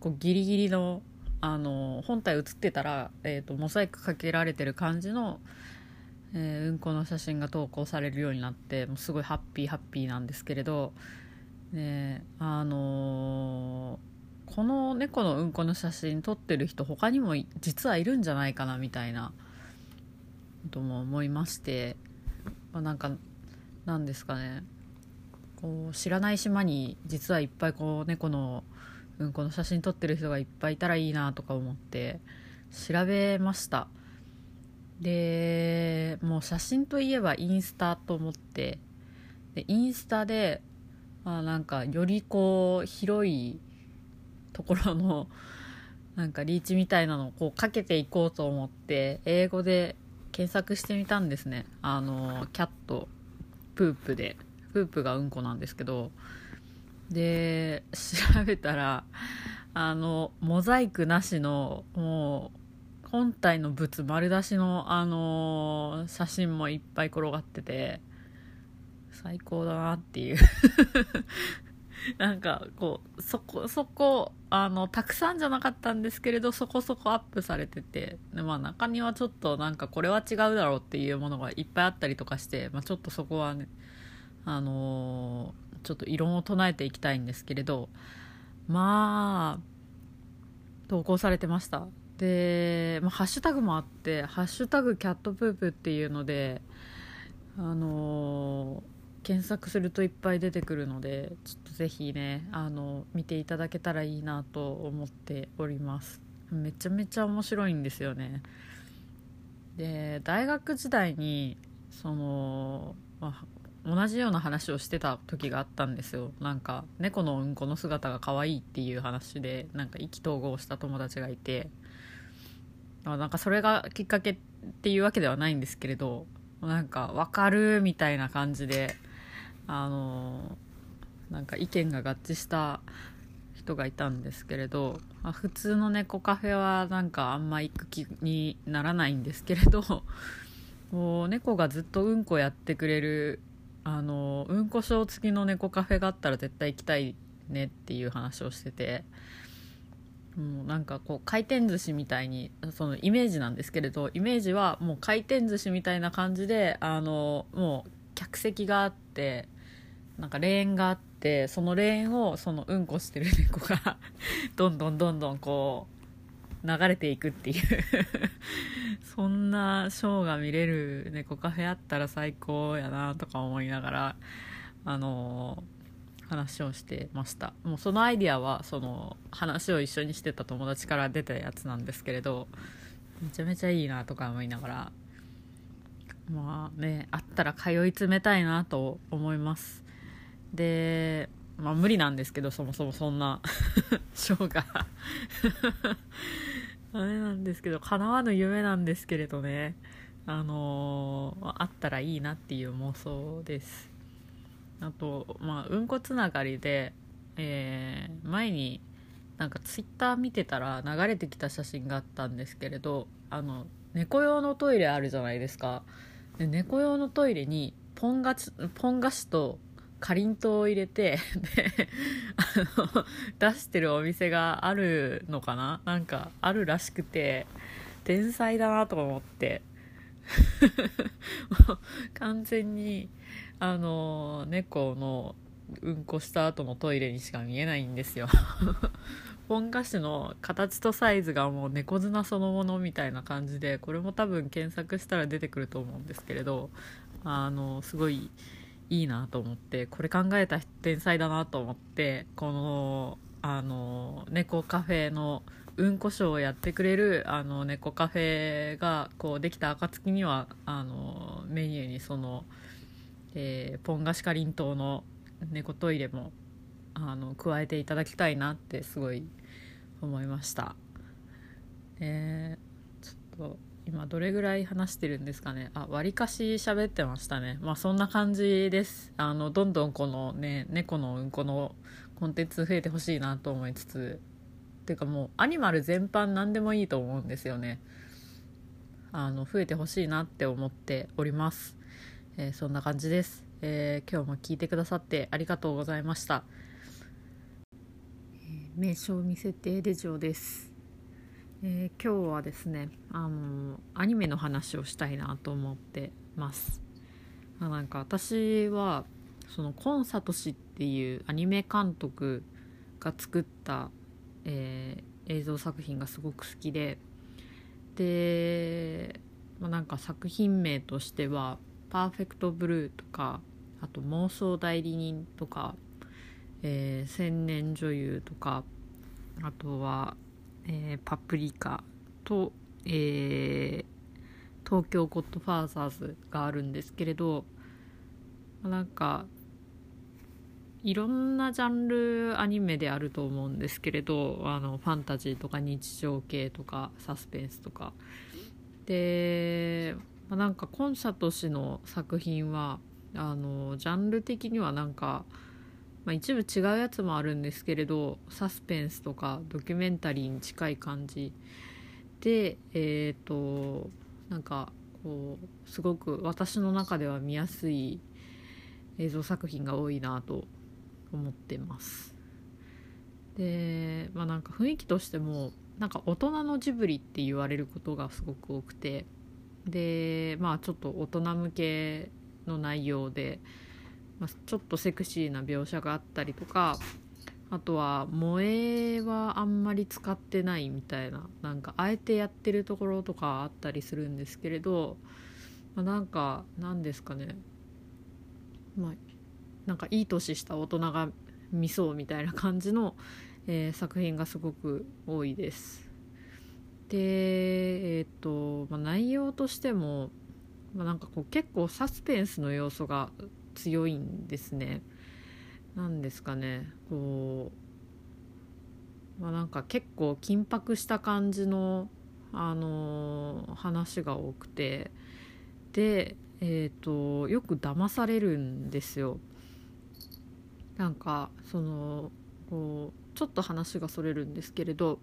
こうギリギリのあの本体写ってたら、えーと、モザイクかけられてる感じの、えー、うんこの写真が投稿されるようになってもうすごいハッピーハッピーなんですけれど、ね、あのー、この猫のうんこの写真撮ってる人他にも実はいるんじゃないかなみたいなとも思いまして、まあ、なんかなんですかね。こう知らない島に実はいっぱいこう猫のうんこの写真撮ってる人がいっぱいいたらいいなとか思って調べました。でもう写真といえばインスタと思ってでインスタで、まあ、なんかよりこう広いところの なんかリーチみたいなのをこうかけていこうと思って英語で検索してみたんですね。あのキャットプープで。プープがうんこなんですけど。で調べたらあのモザイクなしのもう本体の物丸出しのあの写真もいっぱい転がってて最高だなっていう。なんかこうそこそこあのたくさんじゃなかったんですけれどそこそこアップされててで、まあ、中にはちょっとなんかこれは違うだろうっていうものがいっぱいあったりとかして、まあ、ちょっとそこはねあのーちょっと異論を唱えていきたいんですけれどまあ投稿されてました？で、まあ、ハッシュタグもあって「ハッシュタグキャットプープ」っていうのであのー、検索するといっぱい出てくるのでちょっとぜひねあの見ていただけたらいいなと思っております。めちゃめちゃ面白いんですよね。で大学時代にその、まあ、同じような話をしてた時があったんですよ。なんか猫のうんこの姿が可愛いっていう話でなんか意気投合した友達がいて。なんかそれがきっかけっていうわけではないんですけれどなんか分かるみたいな感じであのなんか意見が合致した人がいたんですけれど、まあ、普通の猫カフェはなんかあんま行く気にならないんですけれど もう猫がずっとうんこやってくれるあのうんこ症付きの猫カフェがあったら絶対行きたいねっていう話をしててもうなんかこう回転寿司みたいにそのイメージなんですけれどイメージはもう回転寿司みたいな感じであのもう客席があってなんかレーンがあってそのレーンをそのうんこしてる猫がどんどんどんどんこう流れていくっていう。そんなショーが見れる猫カフェあったら最高やなとか思いながらあの話をしてました。もうそのアイディアはその話を一緒にしてた友達から出たやつなんですけれどめちゃめちゃいいなとか思いながらまあねあったら通い詰めたいなと思います。でまあ無理なんですけどそもそもそんな ショーが。あれなんですけど叶わぬ夢なんですけれどね。あのー、あったらいいなっていう妄想です。あとまあうんこつながりで、えー、前になんかツイッター見てたら流れてきた写真があったんですけれどあの猫用のトイレあるじゃないですか。で猫用のトイレにポン菓子ポン菓子とかりんとうを入れて であの出してるお店があるのかな？なんかあるらしくて天才だなと思って。完全にあの猫のうんこした後のトイレにしか見えないんですよ。ポン菓子の形とサイズがもう猫綱そのものみたいな感じでこれも多分検索したら出てくると思うんですけれどあのすごいいいなと思ってこれ考えた天才だなと思ってこのあの猫カフェのうんこショーをやってくれるあの猫カフェがこうできた暁にはあのメニューにその、えー、ポン菓子かりんとうの猫トイレもあの加えていただきたいなってすごい思いました。えー、ちょっと今どれぐらい話してるんですかね。あわりかし喋ってましたね。まあそんな感じです。あのどんどんこのね猫のうんこのコンテンツ増えてほしいなと思いつつっていうかもうアニマル全般何でもいいと思うんですよね。あの増えてほしいなって思っております、えー、そんな感じです、えー、今日も聞いてくださってありがとうございました、え名称見せてレジオです。えー、今日はですねあのアニメの話をしたいなと思ってます。あなんか私はそのコンサトシっていうアニメ監督が作った、えー、映像作品がすごく好きで。で、まあ、なんか作品名としては「パーフェクトブルー」とかあと「妄想代理人」とか「えー、千年女優」とかあとはえー、パプリカと、えー、東京ゴッドファーザーズがあるんですけれどなんかいろんなジャンルアニメであると思うんですけれどあのファンタジーとか日常系とかサスペンスとか。で、まあ、なんかコンサート氏の作品はあのジャンル的にはなんかまあ、一部違うやつもあるんですけれどサスペンスとかドキュメンタリーに近い感じ。でえっ、ー、となんかこうすごく私の中では見やすい映像作品が多いなと思ってます。でまあなんか雰囲気としてもなんか大人のジブリって言われることがすごく多くてでまあちょっと大人向けの内容でまあ、ちょっとセクシーな描写があったりとかあとは萌えはあんまり使ってないみたいななんかあえてやってるところとかあったりするんですけれど、まあ、なんか何ですかねまあなんかいい年した大人が見そうみたいな感じの、えー、作品がすごく多いです。でえっ、ー、と、まあ、内容としても、まあ、なんかこう結構サスペンスの要素が強いんですね。なんですかねこう、まあ、なんか結構緊迫した感じの、あのー、話が多くてで、えーと、よく騙されるんですよ。なんかそのこうちょっと話がそれるんですけれど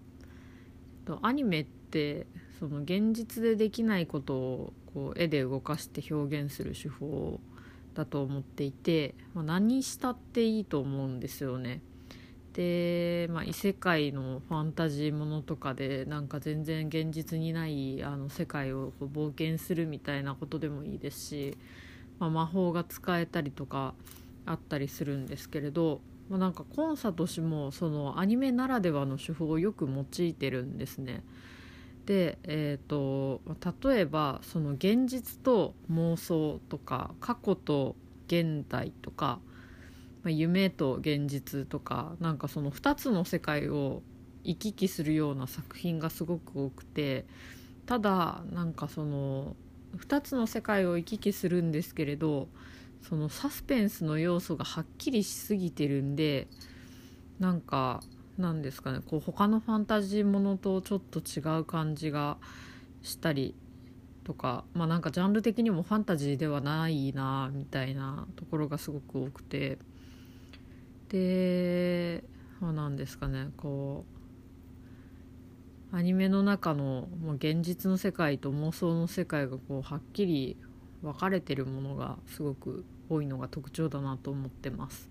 アニメってその現実でできないことをこう絵で動かして表現する手法だと思っていて、まあ、何したっていいと思うんですよね。で、まあ、異世界のファンタジーものとかでなんか全然現実にないあの世界をこう冒険するみたいなことでもいいですし、まあ、魔法が使えたりとかあったりするんですけれど、ま、なんかコンサート氏もそのアニメならではの手法をよく用いてるんですね。で、えーと、例えばその現実と妄想とか過去と現代とか、まあ、夢と現実とかなんかその2つの世界を行き来するような作品がすごく多くてただなんかその2つの世界を行き来するんですけれどそのサスペンスの要素がはっきりしすぎてるんでなんかなんですかね。こう他のファンタジーものとちょっと違う感じがしたりとかまあなんかジャンル的にもファンタジーではないなみたいなところがすごく多くて。でまあなんですかね。こうアニメの中のもう現実の世界と妄想の世界がこうはっきり分かれてるものがすごく多いのが特徴だなと思ってます。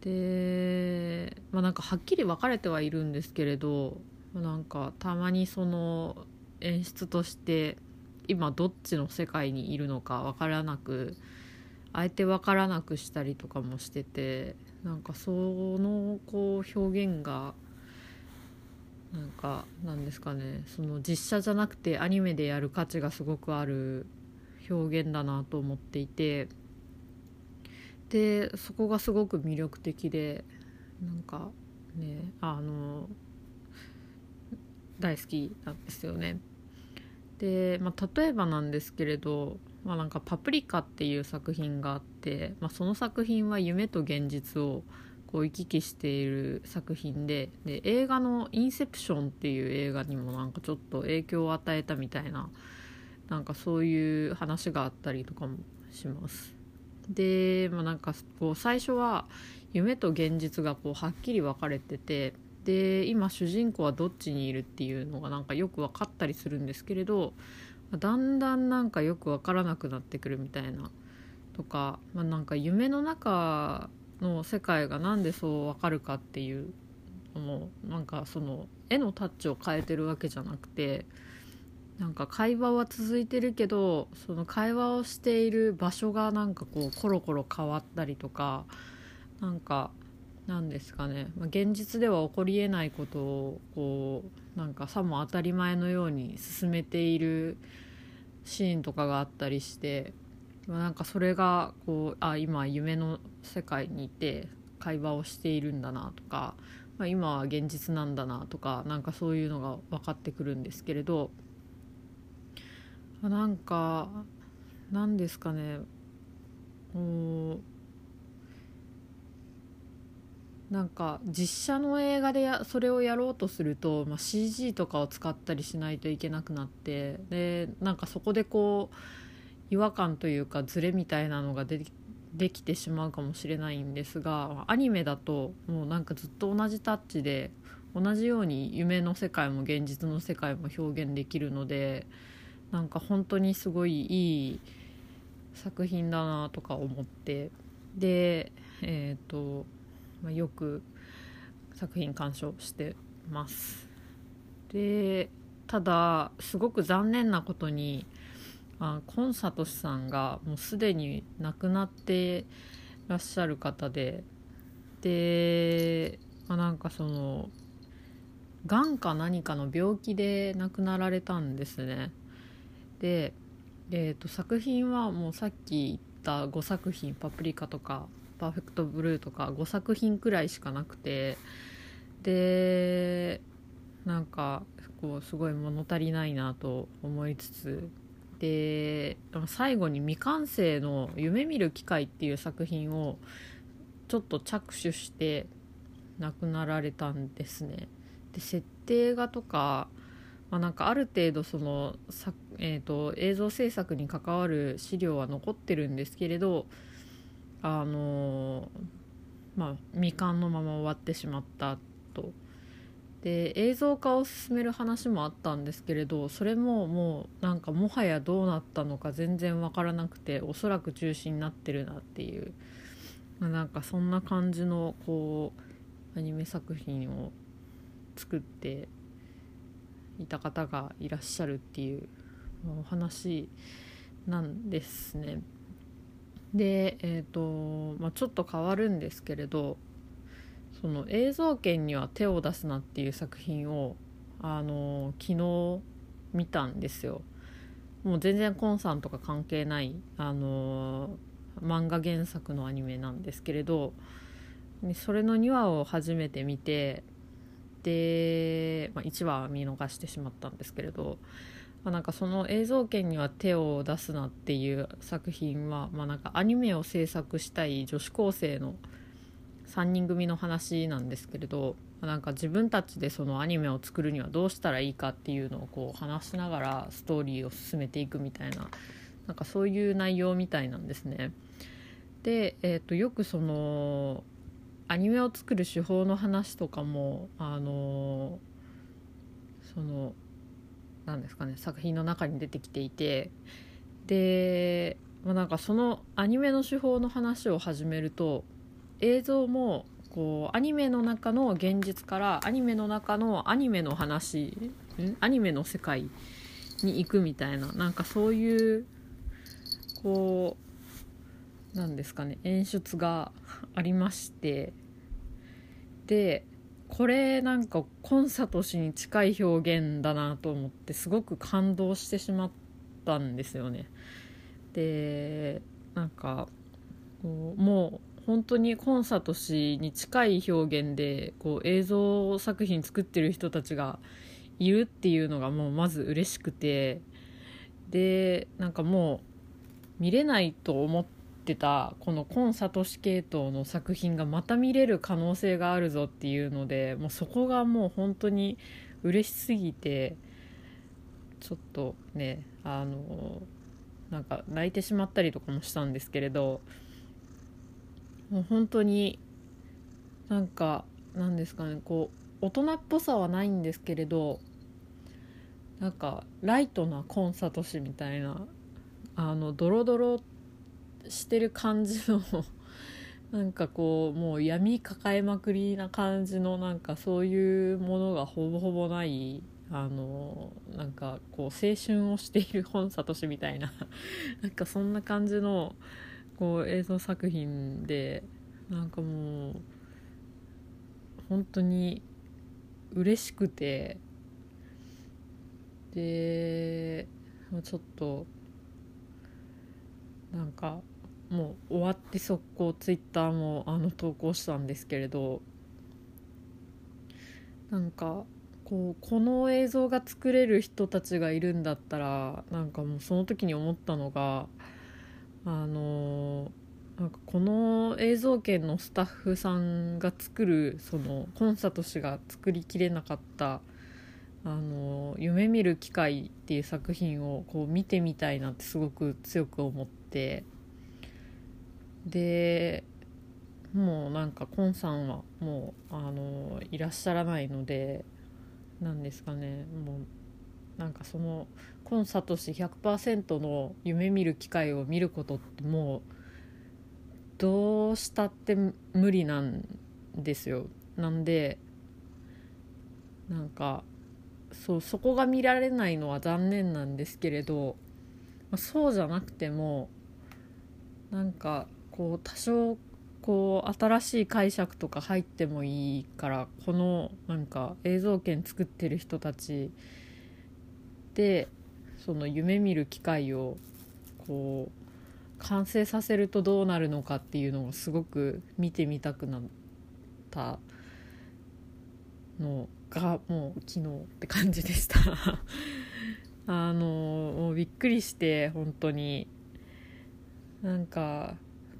でまあなんかはっきり分かれてはいるんですけれどなんかたまにその演出として今どっちの世界にいるのか分からなくあえて分からなくしたりとかもしててなんかそのこう表現がなんかなんですかねその実写じゃなくてアニメでやる価値がすごくある表現だなと思っていてでそこがすごく魅力的でなんかねあの大好きなんですよね。で、まあ、例えばなんですけれど、まあ、なんか「パプリカ」っていう作品があって、まあ、その作品は夢と現実をこう行き来している作品でで映画の「インセプション」っていう映画にもなんかちょっと影響を与えたみたいななんかそういう話があったりとかもします。で、まあ、なんかこう最初は夢と現実がこうはっきり分かれててで今主人公はどっちにいるっていうのがなんかよく分かったりするんですけれどだんだんなんかよく分からなくなってくるみたいなとか、まあ、なんか夢の中の世界が何でそう分かるかっていうのもなんかその絵のタッチを変えてるわけじゃなくてなんか会話は続いてるけどその会話をしている場所がなんかこうコロコロ変わったりとかなんかなんですかね、まあ、現実では起こりえないことをこうなんかさも当たり前のように進めているシーンとかがあったりして、ま、なんかそれがこうあ今夢の世界にいて会話をしているんだなとか、まあ、今は現実なんだなとかなんかそういうのが分かってくるんですけれど。なんかなんですかね。うなんか実写の映画でやそれをやろうとすると、まあ、CG とかを使ったりしないといけなくなってでなんかそこでこう違和感というかズレみたいなのがでできてしまうかもしれないんですがアニメだともうなんかずっと同じタッチで同じように夢の世界も現実の世界も表現できるのでなんか本当にすごいいい作品だなとか思ってでえっ、ー、と、まあ、よく作品鑑賞してます。でただすごく残念なことにあコンサトシさんがもうすでに亡くなってらっしゃる方でで、まあ、なんかそのがんか何かの病気で亡くなられたんですね。で、えーと、作品はもうさっき言った5作品「パプリカ」とか「パーフェクトブルー」とか5作品くらいしかなくてでなんかこうすごい物足りないなと思いつつで最後に未完成の「夢見る機会」っていう作品をちょっと着手して亡くなられたんですね。で設定画とかまあ、なんかある程度その、えーと、映像制作に関わる資料は残ってるんですけれどあのまあ未完のまま終わってしまったと。で映像化を進める話もあったんですけれどそれももうなんかもはやどうなったのか全然分からなくておそらく中止になってるなっていう、まあ、なんかそんな感じのこうアニメ作品を作っていた方がいらっしゃるっていうお話なんですね。で、えーとまあ、ちょっと変わるんですけれどその映像権には手を出すなっていう作品をあの昨日見たんですよもう全然コンさんとか関係ないあの漫画原作のアニメなんですけれどそれの2話を初めて見てで、まあ、1話は見逃してしまったんですけれど、まあ、なんかその映像権には手を出すなっていう作品は、まあ、なんかアニメを制作したい女子高生の3人組の話なんですけれどまなんか自分たちでそのアニメを作るにはどうしたらいいかっていうのをこう話しながらストーリーを進めていくみたいななんかそういう内容みたいなんですね。で、えーと、よくそのアニメを作る手法の話とかもあのその何ですかね作品の中に出てきていてで、まあ、なんかそのアニメの手法の話を始めると映像もこうアニメの中の現実からアニメの中のアニメの話アニメの世界に行くみたいななんかそういうこうなんですかね演出がありましてでこれなんかコンサート氏に近い表現だなと思ってすごく感動してしまったんですよね。でなんかもう本当にコンサート氏に近い表現でこう映像作品作ってる人たちがいるっていうのがもうまず嬉しくてでなんかもう見れないと思ってたこのコンサトシ系統の作品がまた見れる可能性があるぞっていうのでもうそこがもう本当に嬉しすぎてちょっとねあのなんか泣いてしまったりとかもしたんですけれどもう本当になんかなんですかねこう大人っぽさはないんですけれどなんかライトなコンサート誌みたいなあのドロドロしてる感じの なんかこうもう闇抱えまくりな感じのなんかそういうものがほぼほぼないあのなんかこう青春をしている本里氏みたいな なんかそんな感じのこう映像作品でなんかもう本当に嬉しくてでちょっとなんかもう終わって速攻ツイッターもあの投稿したんですけれどなんかこうこの映像が作れる人たちがいるんだったらなんかもうその時に思ったのがあのなんかこの映像権のスタッフさんが作るそのコンサート氏が作りきれなかった「あの夢見る機会」っていう作品をこう見てみたいなってすごく強く思って。でもうなんかコンさんはもうあのいらっしゃらないのでなんですかね。もうなんかそのコンサトシ100%の夢見る機会を見ることってもうどうしたって無理なんですよ。なんでなんかそうそこが見られないのは残念なんですけれど、まあ、そうじゃなくてもなんかこう多少こう新しい解釈とか入ってもいいからこのなんか映像権作ってる人たちでその夢見る機会をこう完成させるとどうなるのかっていうのをすごく見てみたくなったのがもう昨日って感じでした。あのもうびっくりして本当に。なんか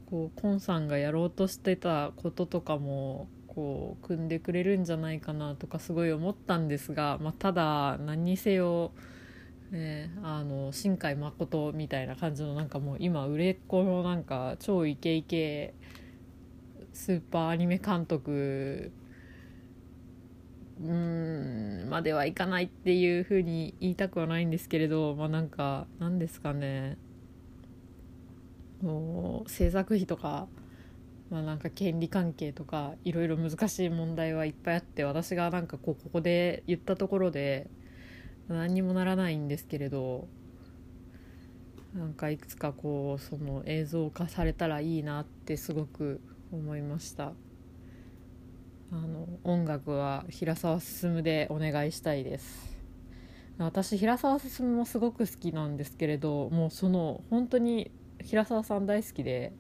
こうコンさんがやろうとしてたこととかもこう組んでくれるんじゃないかなとかすごい思ったんですが、まあ、ただ何にせよね、あの新海誠みたいな感じのなんかもう今売れっ子のなんか超イケイケスーパーアニメ監督うんまではいかないっていうふうに言いたくはないんですけれどまあなんかなんですかね。もう制作費とかまあなんか権利関係とかいろいろ難しい問題はいっぱいあって私がなんかこうここで言ったところで何にもならないんですけれどなんかいくつかこうその映像化されたらいいなってすごく思いました。あの音楽は平沢進でお願いしたいです。私平沢進もすごく好きなんですけれどもうその本当に平沢さん大好きで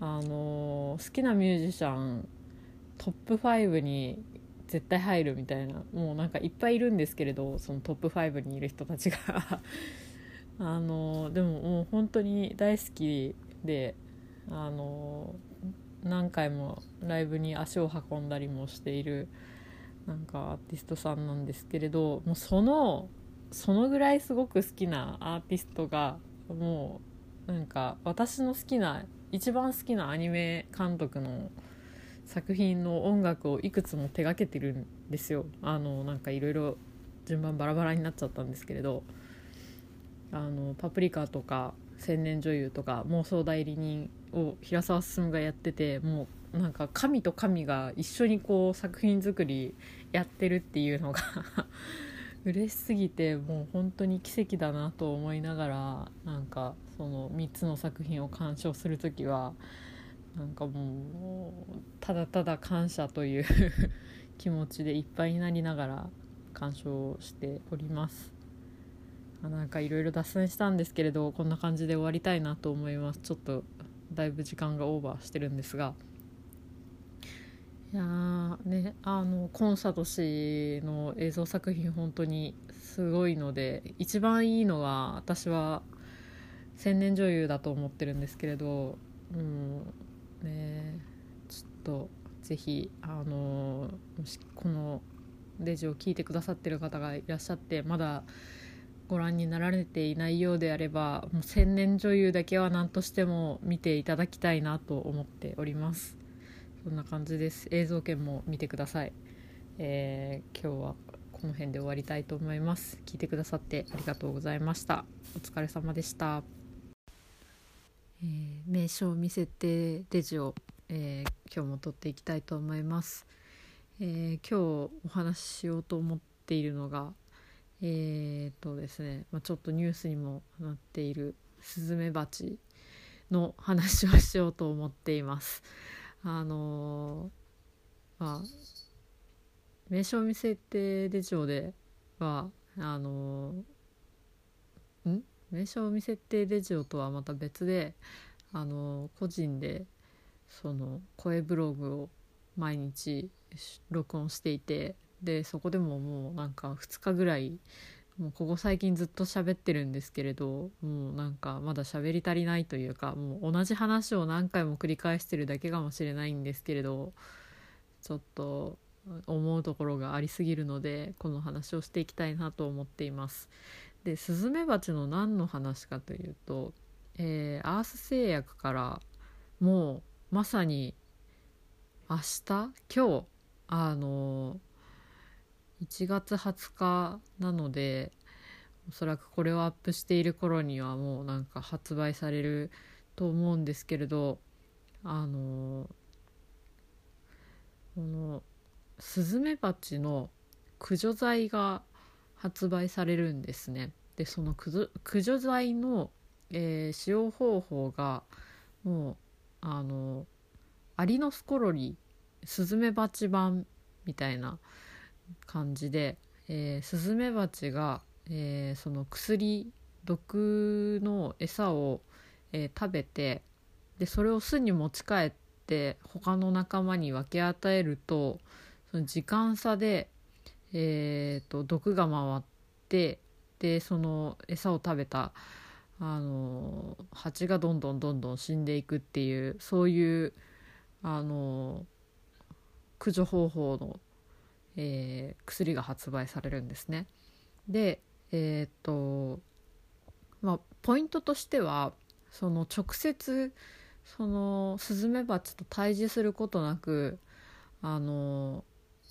あの好きなミュージシャントップ5に絶対入るみたいなもうなんかいっぱいいるんですけれどそのトップ5にいる人たちが。あのでももう本当に大好きであの何回もライブに足を運んだりもしているなんかアーティストさんなんですけれどもうそのそのぐらいすごく好きなアーティストがもうなんか私の好きな一番好きなアニメ監督の作品の音楽をいくつも手がけてるんですよ。あのなんかいろいろ順番バラバラになっちゃったんですけれどあのパプリカとか千年女優とか妄想代理人を平沢進がやっててもうなんか神と神が一緒にこう作品作りやってるっていうのが 嬉しすぎてもう本当に奇跡だなと思いながらなんかその3つの作品を鑑賞する時はなんかもうただただ感謝という 気持ちでいっぱいになりながら鑑賞しております。なんかいろいろ脱線したんですけれどこんな感じで終わりたいなと思いますちょっとだいぶ時間がオーバーしてるんですがいやねあのコンサート氏の映像作品本当にすごいので一番いいのは私は千年女優だと思ってるんですけれどうんねちょっとぜひあのもしこのレジを聞いてくださってる方がいらっしゃってまだご覧になられていないようであればもう千年女優だけは何としても見ていただきたいなと思っております。そんな感じです。映像券も見てください、えー、今日はこの辺で終わりたいと思います。聞いてくださってありがとうございました。お疲れ様でした、えー、名称を見せてデジを、えー、今日も撮っていきたいと思います、え今日お話ししようと思っているのがえー、っとですね、まあ、ちょっとニュースにもなっているスズメバチの話をしようと思っています。あの、まあ名称未設定手帳ではあの、ん？名称未設定手帳とはまた別であの個人でその声ブログを毎日録音していてでそこでももうなんか2日ぐらいもうここ最近ずっと喋ってるんですけれどもうなんかまだ喋り足りないというかもう同じ話を何回も繰り返してるだけかもしれないんですけれどちょっと思うところがありすぎるのでこの話をしていきたいなと思っています。でスズメバチの何の話かというと、えー、アース製薬からもうまさに明日今日あの1月20日なのでおそらくこれをアップしている頃にはもうなんか発売されると思うんですけれどあのこのスズメバチの駆除剤が発売されるんですね。でその駆除剤の、えー、使用方法がもうあのアリノスコロリスズメバチ版みたいな感じで、えー、スズメバチが、えー、その薬毒の餌を、えー、食べてでそれを巣に持ち帰って他の仲間に分け与えるとその時間差で、えーと、毒が回ってでその餌を食べたあの蜂がどんどんどんどん死んでいくっていうそういうあの駆除方法のえー、薬が発売されるんですね。でえー、とまあポイントとしてはその直接そのスズメバチと対峙することなくあの、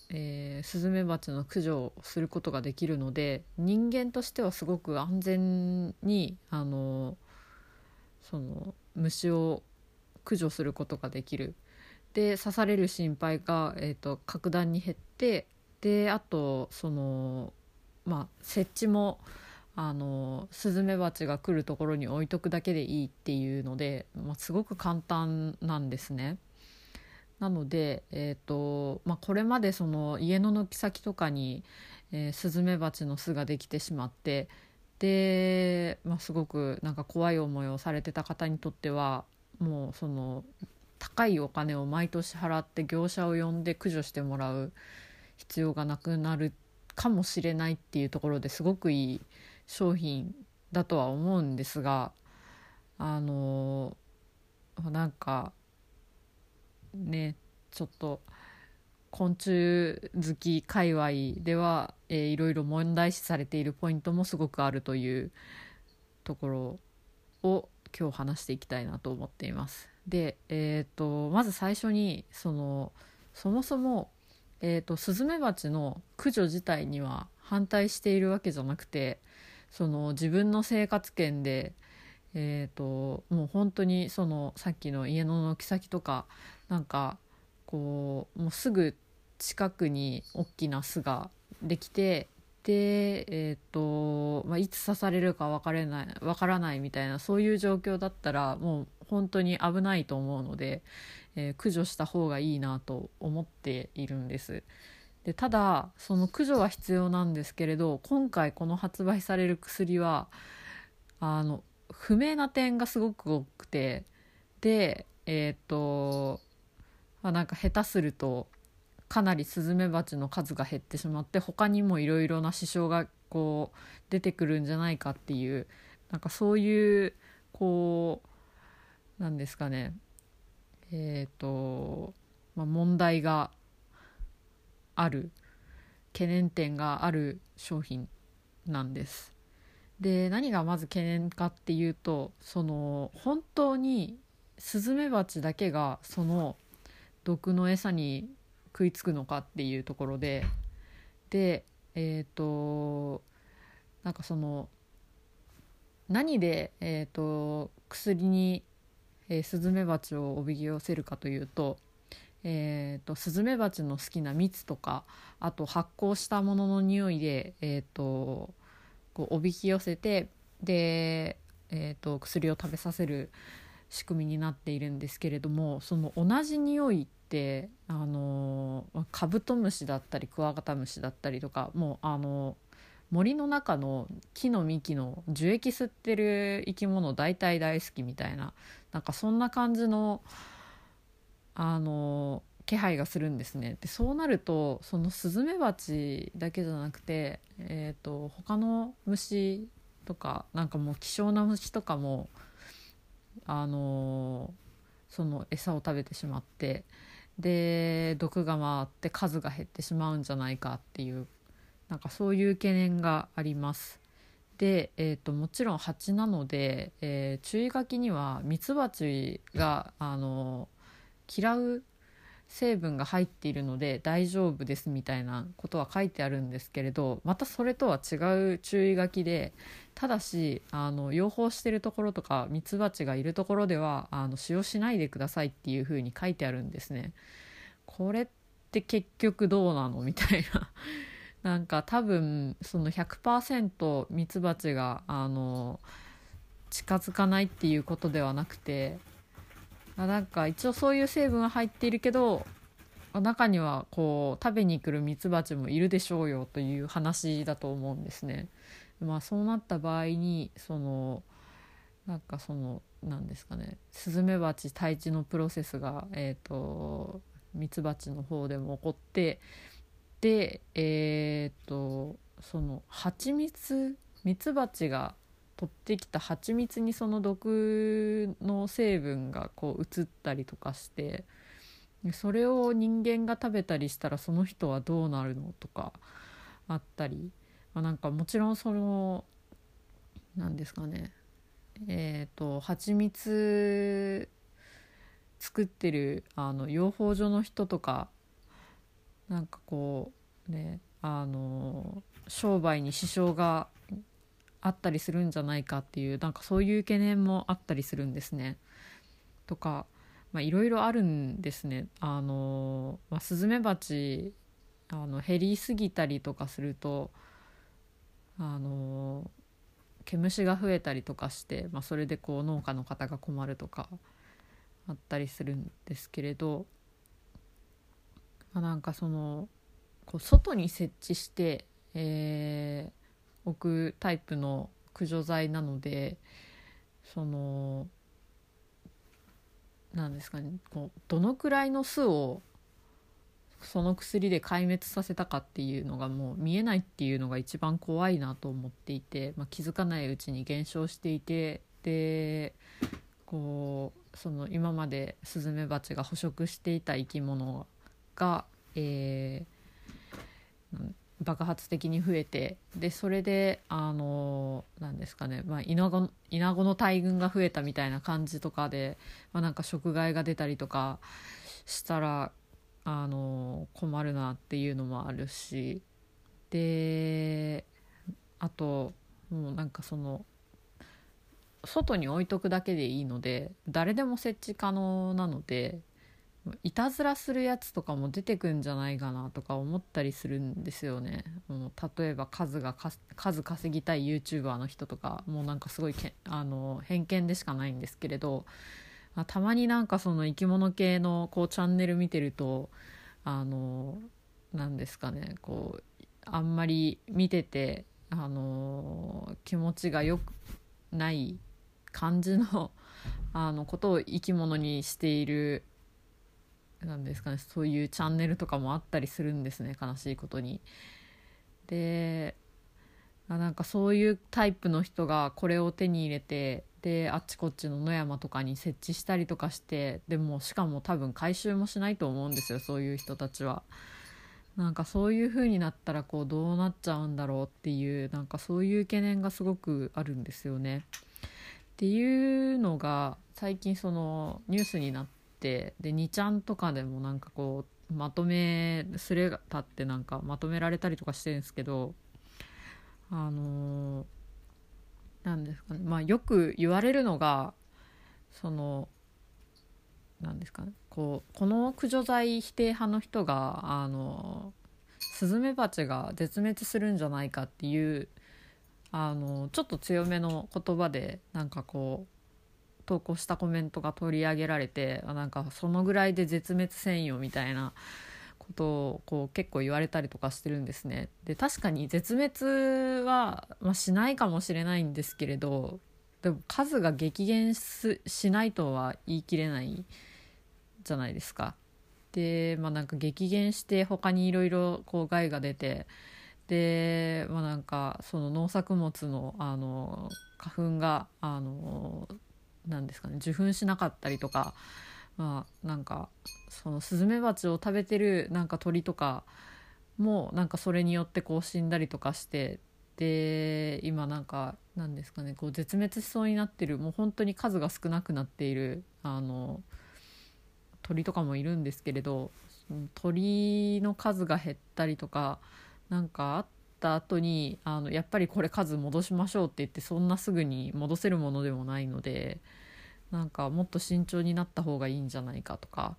えー、スズメバチの駆除をすることができるので人間としてはすごく安全にあのその虫を駆除することができる。で刺される心配が、えーと格段に減ってであとそのまあ設置もあのスズメバチが来るところに置いとくだけでいいっていうので、まあ、すごく簡単なんですね。なので、えーとまあ、これまでその家の軒先とかに、えー、スズメバチの巣ができてしまってで、まあ、すごくなんか怖い思いをされてた方にとってはもうその高いお金を毎年払って業者を呼んで駆除してもらう必要がなくなるかもしれないっていうところですごくいい商品だとは思うんですがあのなんかねちょっと昆虫好き界隈では、えー、いろいろ問題視されているポイントもすごくあるというところを今日話していきたいなと思っています。で、えーと、まず最初にそのそもそも、えーと、スズメバチの駆除自体には反対しているわけじゃなくてその自分の生活圏で、えーともう本当にそのさっきの家の軒先とかなんかこうもうすぐ近くに大きな巣ができてで、えーとまあ、いつ刺されるか分からない分からないみたいなそういう状況だったらもう本当に危ないと思うので、えー、駆除した方がいいなと思っているんです。でただその駆除は必要なんですけれど今回この発売される薬はあの不明な点がすごく多くてでえっ、ー、とまあ、なんか下手するとかなりスズメバチの数が減ってしまって他にもいろいろな支障がこう出てくるんじゃないかっていうなんかそういうこうなんですかねえっ、ー、と、まあ、問題がある懸念点がある商品なんです。で何がまず懸念かっていうとその本当にスズメバチだけがその毒の餌に食いつくのかっていうところででえっ、ー、となんかその何で、えーと、薬に、えー、スズメバチをおびき寄せるかというと,、えーと、スズメバチの好きな蜜とかあと発酵したものの匂いで、えーと、こうおびき寄せてで、えー、と薬を食べさせる仕組みになっているんですけれどもその同じ匂いってあのカブトムシだったりクワガタムシだったりとかもうあの森の中の木の幹の樹液吸ってる生き物大体大好きみたいななんかそんな感じのあの気配がするんですね。でそうなるとそのスズメバチだけじゃなくて、えーと、他の虫とかなんかもう希少な虫とかもあのその餌を食べてしまってで毒が回って数が減ってしまうんじゃないかっていうなんかそういう懸念があります。で、えーと、もちろん蜂なので、えー、注意書きにはミツバチがあの嫌う成分が入っているので大丈夫ですみたいなことは書いてあるんですけれどまたそれとは違う注意書きでただしあの養蜂してるところとかミツバチがいるところではあの使用しないでくださいっていうふうに書いてあるんですね。これって結局どうなの？みたいななんか多分その100%ミツバチがあの近づかないっていうことではなくてあなんか一応そういう成分は入っているけど中にはこう食べに来るミツバチもいるでしょうよという話だと思うんですね。まあ、そうなった場合にそのなんかそのなんですかねスズメバチ退治のプロセスが、えーと、ミツバチの方でも起こってでえっ、ー、とその蜂蜜ミツバチが取ってきた蜂蜜にその毒の成分がこう移ったりとかしてそれを人間が食べたりしたらその人はどうなるのとかあったりまあ、なんかもちろんその何ですかねえっ、ー、と蜂蜜作ってるあの養蜂所の人とかなんかこうねあの商売に支障があったりするんじゃないかっていうなんかそういう懸念もあったりするんですね。とかいろいろあるんですね。あの、まあ、スズメバチあの減りすぎたりとかするとあの毛虫が増えたりとかして、まあ、それでこう農家の方が困るとかあったりするんですけれどまあ、なんかそのこう外に設置して、えー、置くタイプの駆除剤なのでそのなんですかねこうどのくらいの巣をその薬で壊滅させたかっていうのがもう見えないっていうのが一番怖いなと思っていて、まあ、気づかないうちに減少していてでこうその今までスズメバチが捕食していた生き物が、えー、爆発的に増えてでそれであのなんですかね、まあ、イナゴイナゴの大群が増えたみたいな感じとかで、まあ、なんか食害が出たりとかしたらあの困るなっていうのもあるしであともうなんかその外に置いとくだけでいいので誰でも設置可能なのでいたずらするやつとかも出てくんじゃないかなとか思ったりするんですよね。もう例えば数が数稼ぎたい YouTuber の人とかもうなんかすごいけあの偏見でしかないんですけれどあたまになんかその生き物系のこうチャンネル見てるとあのなんですかねこうあんまり見ててあの気持ちが良くない感じの あのことを生き物にしているなんですかねそういうチャンネルとかもあったりするんですね悲しいことに。でなんかそういうタイプの人がこれを手に入れてであっちこっちの野山とかに設置したりとかしてでもしかも多分回収もしないと思うんですよそういう人たちは。なんかそういう風になったらこうどうなっちゃうんだろうっていうなんかそういう懸念がすごくあるんですよね。っていうのが最近そのニュースになってで2ちゃんとかでもなんかこうまとめすれたってなんかまとめられたりとかしてるんですけどあのなんですかね。まあよく言われるのがそのなんですかね。こうこの駆除剤否定派の人があのスズメバチが絶滅するんじゃないかっていうあのちょっと強めの言葉でなんかこう投稿したコメントが取り上げられてなんかそのぐらいで絶滅せんよみたいなことをこう結構言われたりとかしてるんですね。で確かに絶滅は、まあ、しないかもしれないんですけれどでも数が激減しないとは言い切れないじゃないですか。でまあなんか激減して他にいろいろ害が出てでまあなんかその農作物のあの花粉があのなんですかね受粉しなかったりとかまあなんかそのスズメバチを食べてるなんか鳥とかもなんかそれによってこう死んだりとかしてで今なんかなんですかねこう絶滅しそうになってるもう本当に数が少なくなっているあの鳥とかもいるんですけれど鳥の数が減ったりとかなんかあった後にあにやっぱりこれ数戻しましょうって言ってそんなすぐに戻せるものでもないのでなんかもっと慎重になった方がいいんじゃないかとか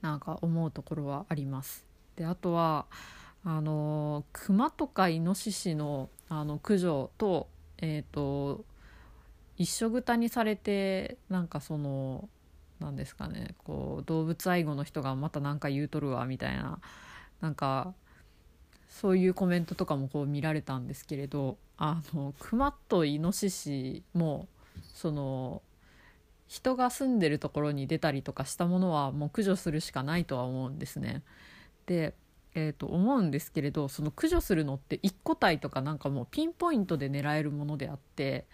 なんか思うところはあります。であとはあの熊とかイノシシのあの駆除と,、えーと、一緒ぐたにされてなんかそのなんですかねこう動物愛護の人がまた何か言うとるわみたいななんかそういうコメントとかもこう見られたんですけれどあの熊とイノシシもその人が住んでるところに出たりとかしたものはもう駆除するしかないとは思うんですね。で、えー、と思うんですけれどその駆除するのって1個体とかなんかもうピンポイントで狙えるものであって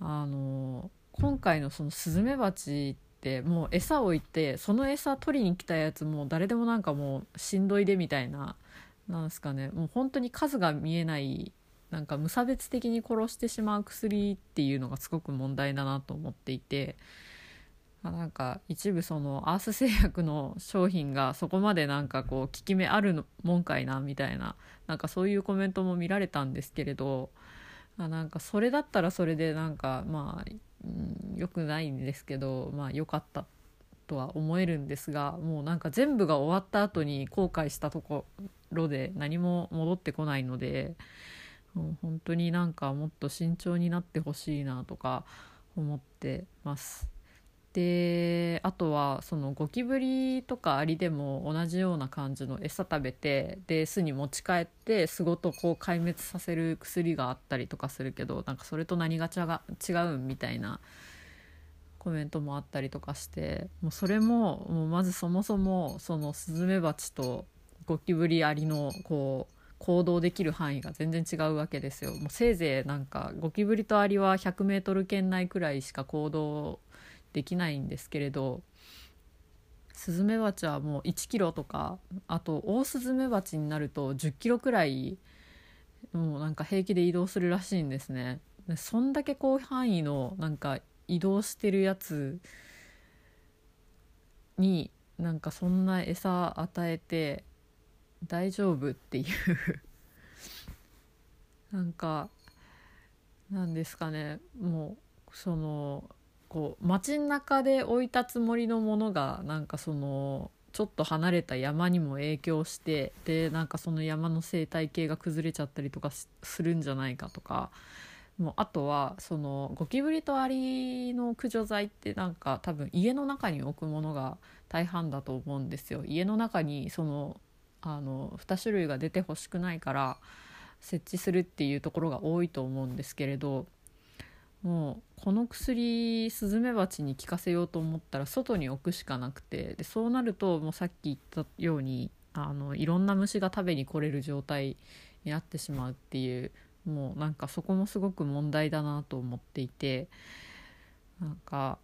あの今回のそのスズメバチってもう餌を置いてその餌取りに来たやつも誰でもなんかもうしんどいでみたいななんすかねもう本当に数が見えないなんか無差別的に殺してしまう薬っていうのがすごく問題だなと思っていてなんか一部そのアース製薬の商品がそこまでなんかこう効き目あるもんかいなみたいななんかそういうコメントも見られたんですけれどなんかそれだったらそれでなんかまあ良、うん、くないんですけどまあ良かったとは思えるんですがもうなんか全部が終わった後に後悔したところで何も戻ってこないのでもう本当になんかもっと慎重になってほしいなとか思ってます。であとはそのゴキブリとかアリでも同じような感じの餌食べてで巣に持ち帰って巣ごとこう壊滅させる薬があったりとかするけどなんかそれと何が違うんみたいなコメントもあったりとかしてもうそれももうまずそもそもそのスズメバチとゴキブリアリのこう行動できる範囲が全然違うわけですよ。もうせいぜいなんかゴキブリとアリは 100m 圏内くらいしか行動できないんですけれどスズメバチはもう1キロとかあとオオスズメバチになると10キロくらいもうなんか平気で移動するらしいんですね。でそんだけ広範囲のなんか移動してるやつになんかそんな餌与えて大丈夫っていう。なんかなんですかね。もうそのこう街中で置いたつもりのものがなんかそのちょっと離れた山にも影響してでなんかその山の生態系が崩れちゃったりとかするんじゃないかとか。もうあとはそのゴキブリとアリの駆除剤ってなんか多分家の中に置くものが大半だと思うんですよ。家の中にそのあの2種類が出てほしくないから設置するっていうところが多いと思うんですけれどもうこの薬スズメバチに効かせようと思ったら外に置くしかなくてでそうなるともうさっき言ったようにあのいろんな虫が食べに来れる状態になってしまうっていうもうなんかそこもすごく問題だなと思っていてなんか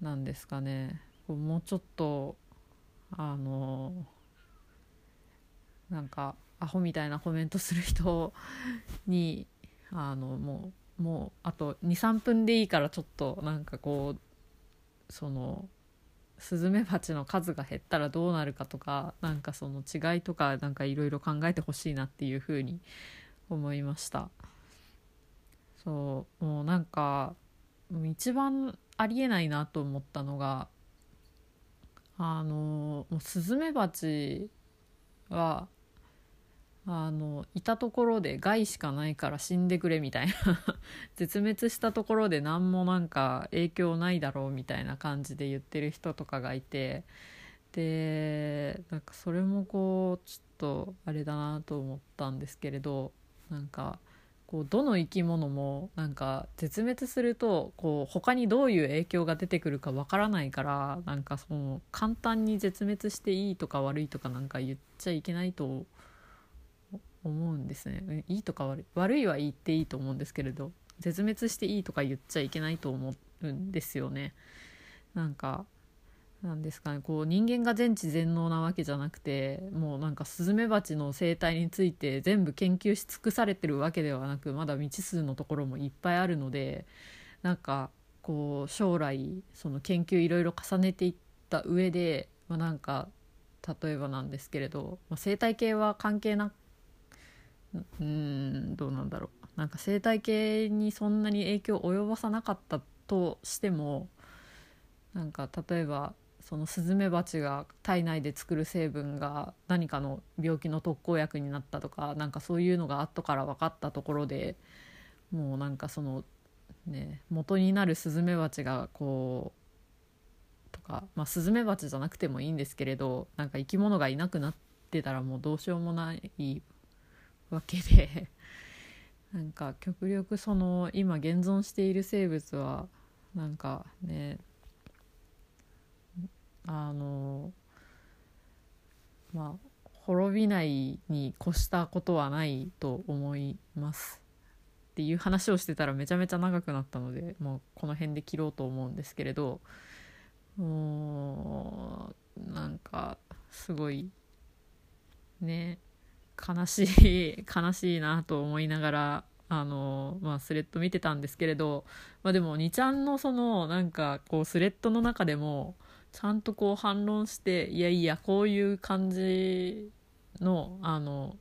なんですかね。もうちょっとあのなんかアホみたいなコメントする人にあのもうもうあと23分でいいからちょっとなんかこうそのスズメバチの数が減ったらどうなるかとかなんかその違いとかなんかいろいろ考えてほしいなっていうふうに思いました。そうもうなんか一番ありえないなと思ったのがあのもうスズメバチはあのいたところで害しかないから死んでくれみたいな。絶滅したところで何もなんか影響ないだろうみたいな感じで言ってる人とかがいて。でなんかそれもこうちょっとあれだなと思ったんですけれどなんかこうどの生き物もなんか絶滅するとこう他にどういう影響が出てくるかわからないからなんかその簡単に絶滅していいとか悪いとかなんか言っちゃいけないと思思うんですね。いいとか悪い悪いは言っていいと思うんですけれど絶滅していいとか言っちゃいけないと思うんですよね。なんかなんですかね。こう人間が全知全能なわけじゃなくてもうなんかスズメバチの生態について全部研究し尽くされてるわけではなくまだ未知数のところもいっぱいあるのでなんかこう将来その研究いろいろ重ねていった上で、まあ、なんか例えばなんですけれど、まあ、生態系は関係なうんどうなんだろう。なんか生態系にそんなに影響を及ぼさなかったとしてもなんか例えばそのスズメバチが体内で作る成分が何かの病気の特効薬になったとかなんかそういうのが後から分かったところでもうなんかそのね元になるスズメバチがこうとかまあスズメバチじゃなくてもいいんですけれどなんか生き物がいなくなってたらもうどうしようもないわけで。なんか極力その今現存している生物はなんかねあのまあ滅びないに越したことはないと思いますっていう話をしてたらめちゃめちゃ長くなったのでもうこの辺で切ろうと思うんですけれどもうなんかすごいね悲しい 悲しいなと思いながらあのまあスレッド見てたんですけれど、まあ、でも2ちゃんのそのなんかこうスレッドの中でもちゃんとこう反論していやいやこういう感じのあの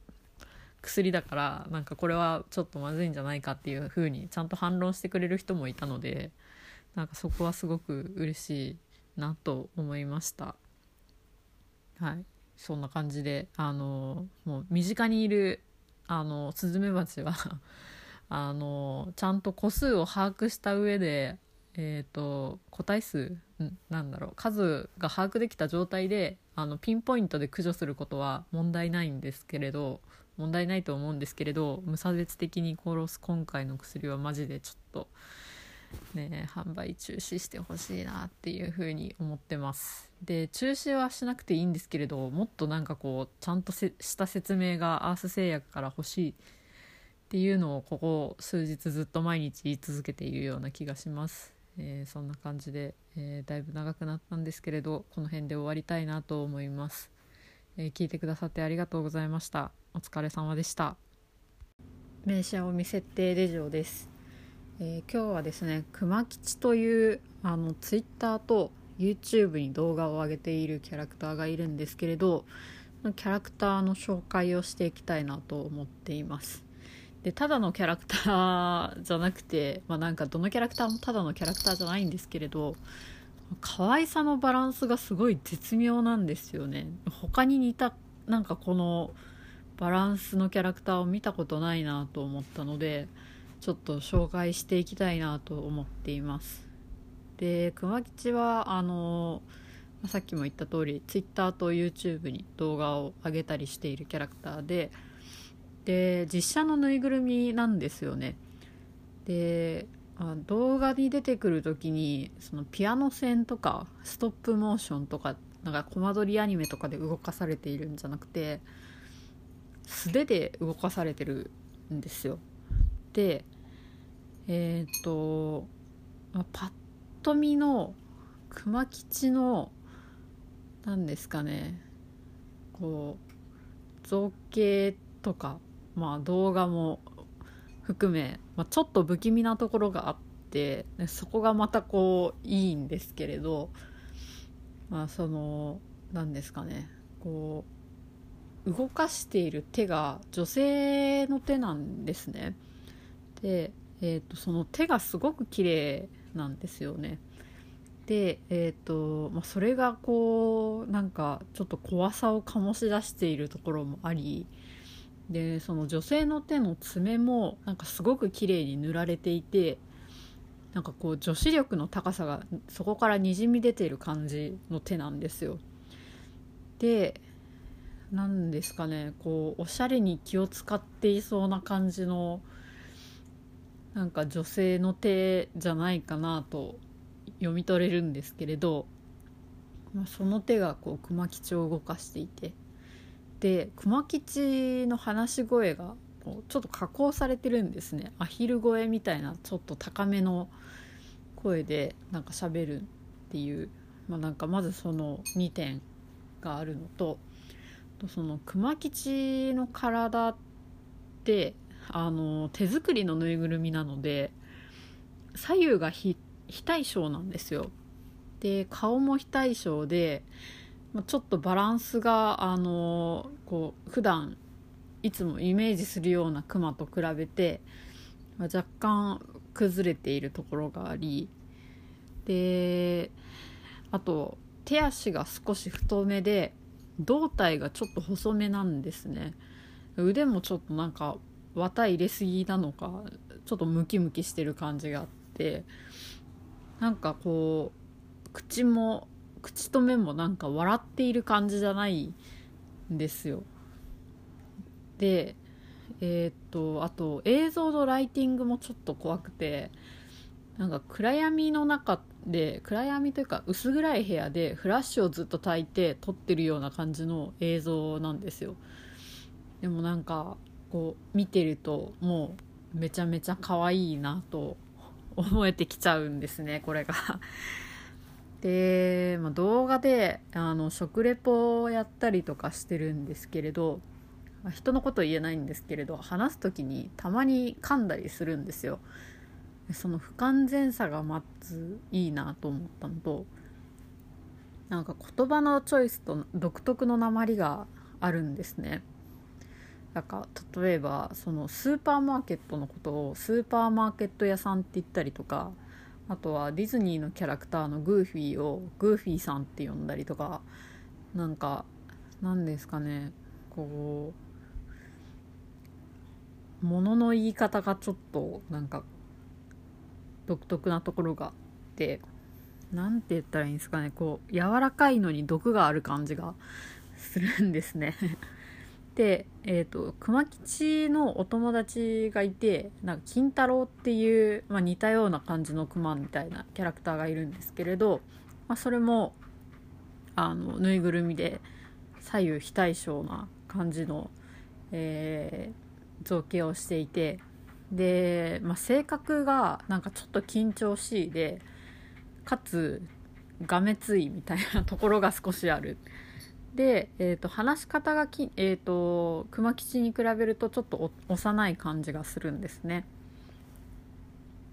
薬だからなんかこれはちょっとまずいんじゃないかっていう風にちゃんと反論してくれる人もいたのでなんかそこはすごく嬉しいなと思いました。はい。そんな感じであのもう身近にいるあのスズメバチは あのちゃんと個数を把握した上で、えーと、個体数なんだろう数が把握できた状態であのピンポイントで駆除することは問題ないんですけれど問題ないと思うんですけれど無差別的に殺す今回の薬はマジでちょっとね販売中止してほしいなっていうふうに思ってます。で中止はしなくていいんですけれどもっとなんかこうちゃんとした説明がアース製薬から欲しいっていうのをここ数日ずっと毎日言い続けているような気がします、えー、そんな感じで、えー、だいぶ長くなったんですけれどこの辺で終わりたいなと思います、えー、聞いてくださってありがとうございました。お疲れ様でした。名車を見設定レジオです。えー、今日はですね熊吉というあのツイッターと YouTube に動画を上げているキャラクターがいるんですけれどキャラクターの紹介をしていきたいなと思っています。でただのキャラクターじゃなくて、まあ、なんかどのキャラクターもただのキャラクターじゃないんですけれど可愛さのバランスがすごい絶妙なんですよね。他に似たなんかこのバランスのキャラクターを見たことないなと思ったのでちょっと紹介していきたいなと思っています。で熊吉はあのさっきも言った通り Twitter と YouTube に動画を上げたりしているキャラクターでで実写のぬいぐるみなんですよね。で動画に出てくる時にそのピアノ線とかストップモーションとかなんかコマ撮りアニメとかで動かされているんじゃなくて素手で動かされてるんですよ。でえっ、ー、とパッと見の熊吉の何ですかねこう造形とかまあ動画も含め、まあ、ちょっと不気味なところがあってそこがまたこういいんですけれどまあその何ですかねこう動かしている手が女性の手なんですね。で、えーと、その手がすごく綺麗なんですよね。で、えーとまあ、それがこうなんかちょっと怖さを醸し出しているところもありでその女性の手の爪もなんかすごく綺麗に塗られていてなんかこう女子力の高さがそこからにじみ出ている感じの手なんですよ。で何ですかねこうおしゃれに気を使っていそうな感じのなんか女性の手じゃないかなと読み取れるんですけれど、その手がこう熊吉を動かしていてで熊吉の話し声がちょっと加工されてるんですね。アヒル声みたいなちょっと高めの声でなんか喋るっていう、まあ、なんかまずその2点があるのとその熊吉の体ってあの手作りのぬいぐるみなので左右が非対称なんですよ。で顔も非対称でちょっとバランスがあのこう普段いつもイメージするようなクマと比べて若干崩れているところがありであと手足が少し太めで胴体がちょっと細めなんですね。腕もちょっとなんか綿入れすぎなのかちょっとムキムキしてる感じがあってなんかこう口も口と目もなんか笑っている感じじゃないんですよ。でえー、っとあと映像のライティングもちょっと怖くてなんか暗闇の中で暗闇というか薄暗い部屋でフラッシュをずっと焚いて撮ってるような感じの映像なんですよ。でもなんかこう見てるともうめちゃめちゃ可愛いなと思えてきちゃうんですね これが。で、まあ、動画であの食レポをやったりとかしてるんですけれどま人のこと言えないんですけれど話す時にたまに噛んだりするんですよ。その不完全さがまずいいなと思ったのとなんか言葉のチョイスと独特の鉛があるんですね。なんか例えばそのスーパーマーケットのことをスーパーマーケット屋さんって言ったりとかあとはディズニーのキャラクターのグーフィーをグーフィーさんって呼んだりとかなんか何ですかねこうものの言い方がちょっとなんか独特なところがあって何て言ったらいいんですかねこう柔らかいのに毒がある感じがするんですね。で、えーと、熊吉のお友達がいてなんか金太郎っていう、まあ、似たような感じの熊みたいなキャラクターがいるんですけれど、まあ、それもあのぬいぐるみで左右非対称な感じの、えー、造形をしていてで、まあ、性格がなんかちょっと緊張しいでかつがめついみたいなところが少しある。で、えーと、話し方がき、えーと、熊吉に比べるとちょっと幼い感じがするんですね。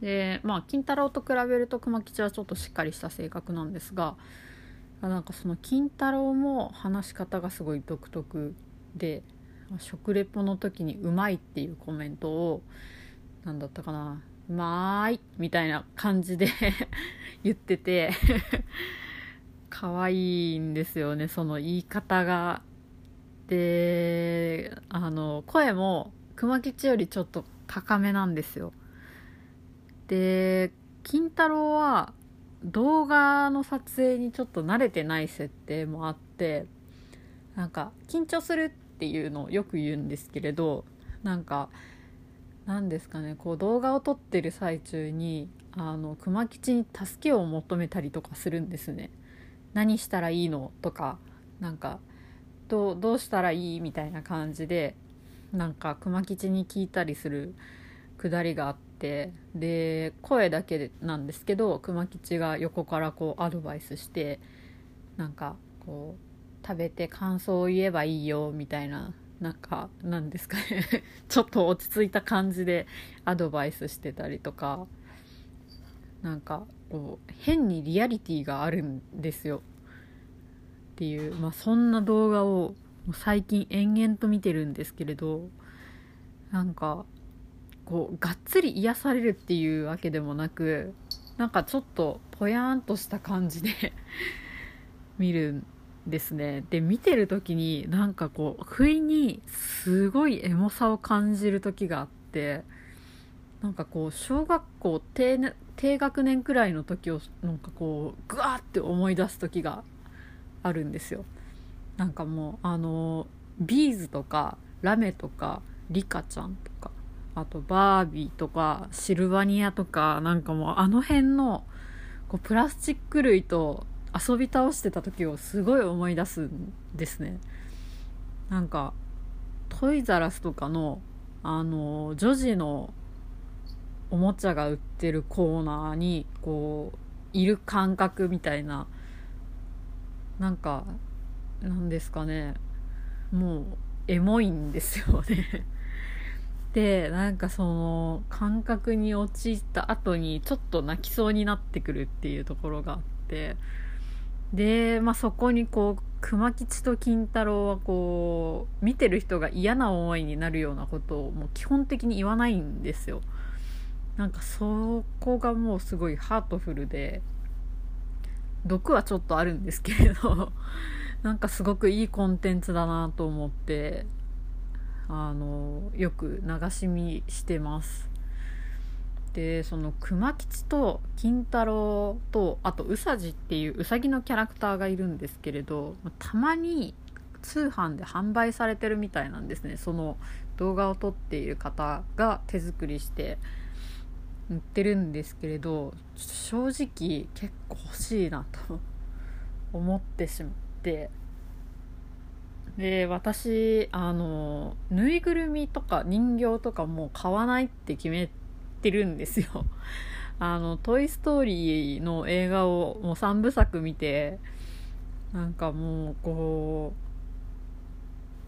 でまあ金太郎と比べると熊吉はちょっとしっかりした性格なんですがなんかその金太郎も話し方がすごい独特で食レポの時に「うまい」っていうコメントを何だったかな「うまい」みたいな感じで言ってて可愛いんですよねその言い方が。であの声も熊吉よりちょっと高めなんですよ。で金太郎は動画の撮影にちょっと慣れてない設定もあってなんか緊張するっていうのをよく言うんですけれどなんか何ですかねこう動画を撮ってる最中にあの熊吉に助けを求めたりとかするんですね。何したらいいの？とかなんかどどうしたらいい？みたいな感じでなんか熊吉に聞いたりするくだりがあってで声だけなんですけど熊吉が横からこうアドバイスしてなんかこう食べて感想を言えばいいよみたいななんかなんですかね。ちょっと落ち着いた感じでアドバイスしてたりとかなんかこう変にリアリティがあるんですよ。っていう、まあ、そんな動画を最近延々と見てるんですけれどなんかこうがっつり癒されるっていうわけでもなくなんかちょっとぽやーんとした感じで 見るんですね。で見てる時になんかこう不意にすごいエモさを感じる時があってなんかこう小学校低,、ね、低学年くらいの時をなんかこうグワーって思い出す時があるんですよ。なんかもうあのビーズとかラメとかリカちゃんとかあとバービーとかシルバニアとかなんかもうあの辺のこうプラスチック類と遊び倒してた時をすごい思い出すんですね。なんかトイザラスとかのあの女児のおもちゃが売ってるコーナーにこういる感覚みたいななんかなんですかね。もうエモいんですよね。でなんかその感覚に陥った後にちょっと泣きそうになってくるっていうところがあって。で、まあ、そこにこう熊吉と金太郎はこう見てる人が嫌な思いになるようなことをもう基本的に言わないんですよ。なんかそこがもうすごいハートフルで毒はちょっとあるんですけれど なんかすごくいいコンテンツだなと思ってあのよく流し見してます。でその熊吉と金太郎とあとうさじっていううさぎのキャラクターがいるんですけれどたまに通販で販売されてるみたいなんですね。その動画を撮っている方が手作りして売ってるんですけれど正直結構欲しいなと思ってしまって。で私あのぬいぐるみとか人形とかもう買わないって決めてるんですよ。あの「トイ・ストーリー」の映画をもう3部作見てなんかもうこ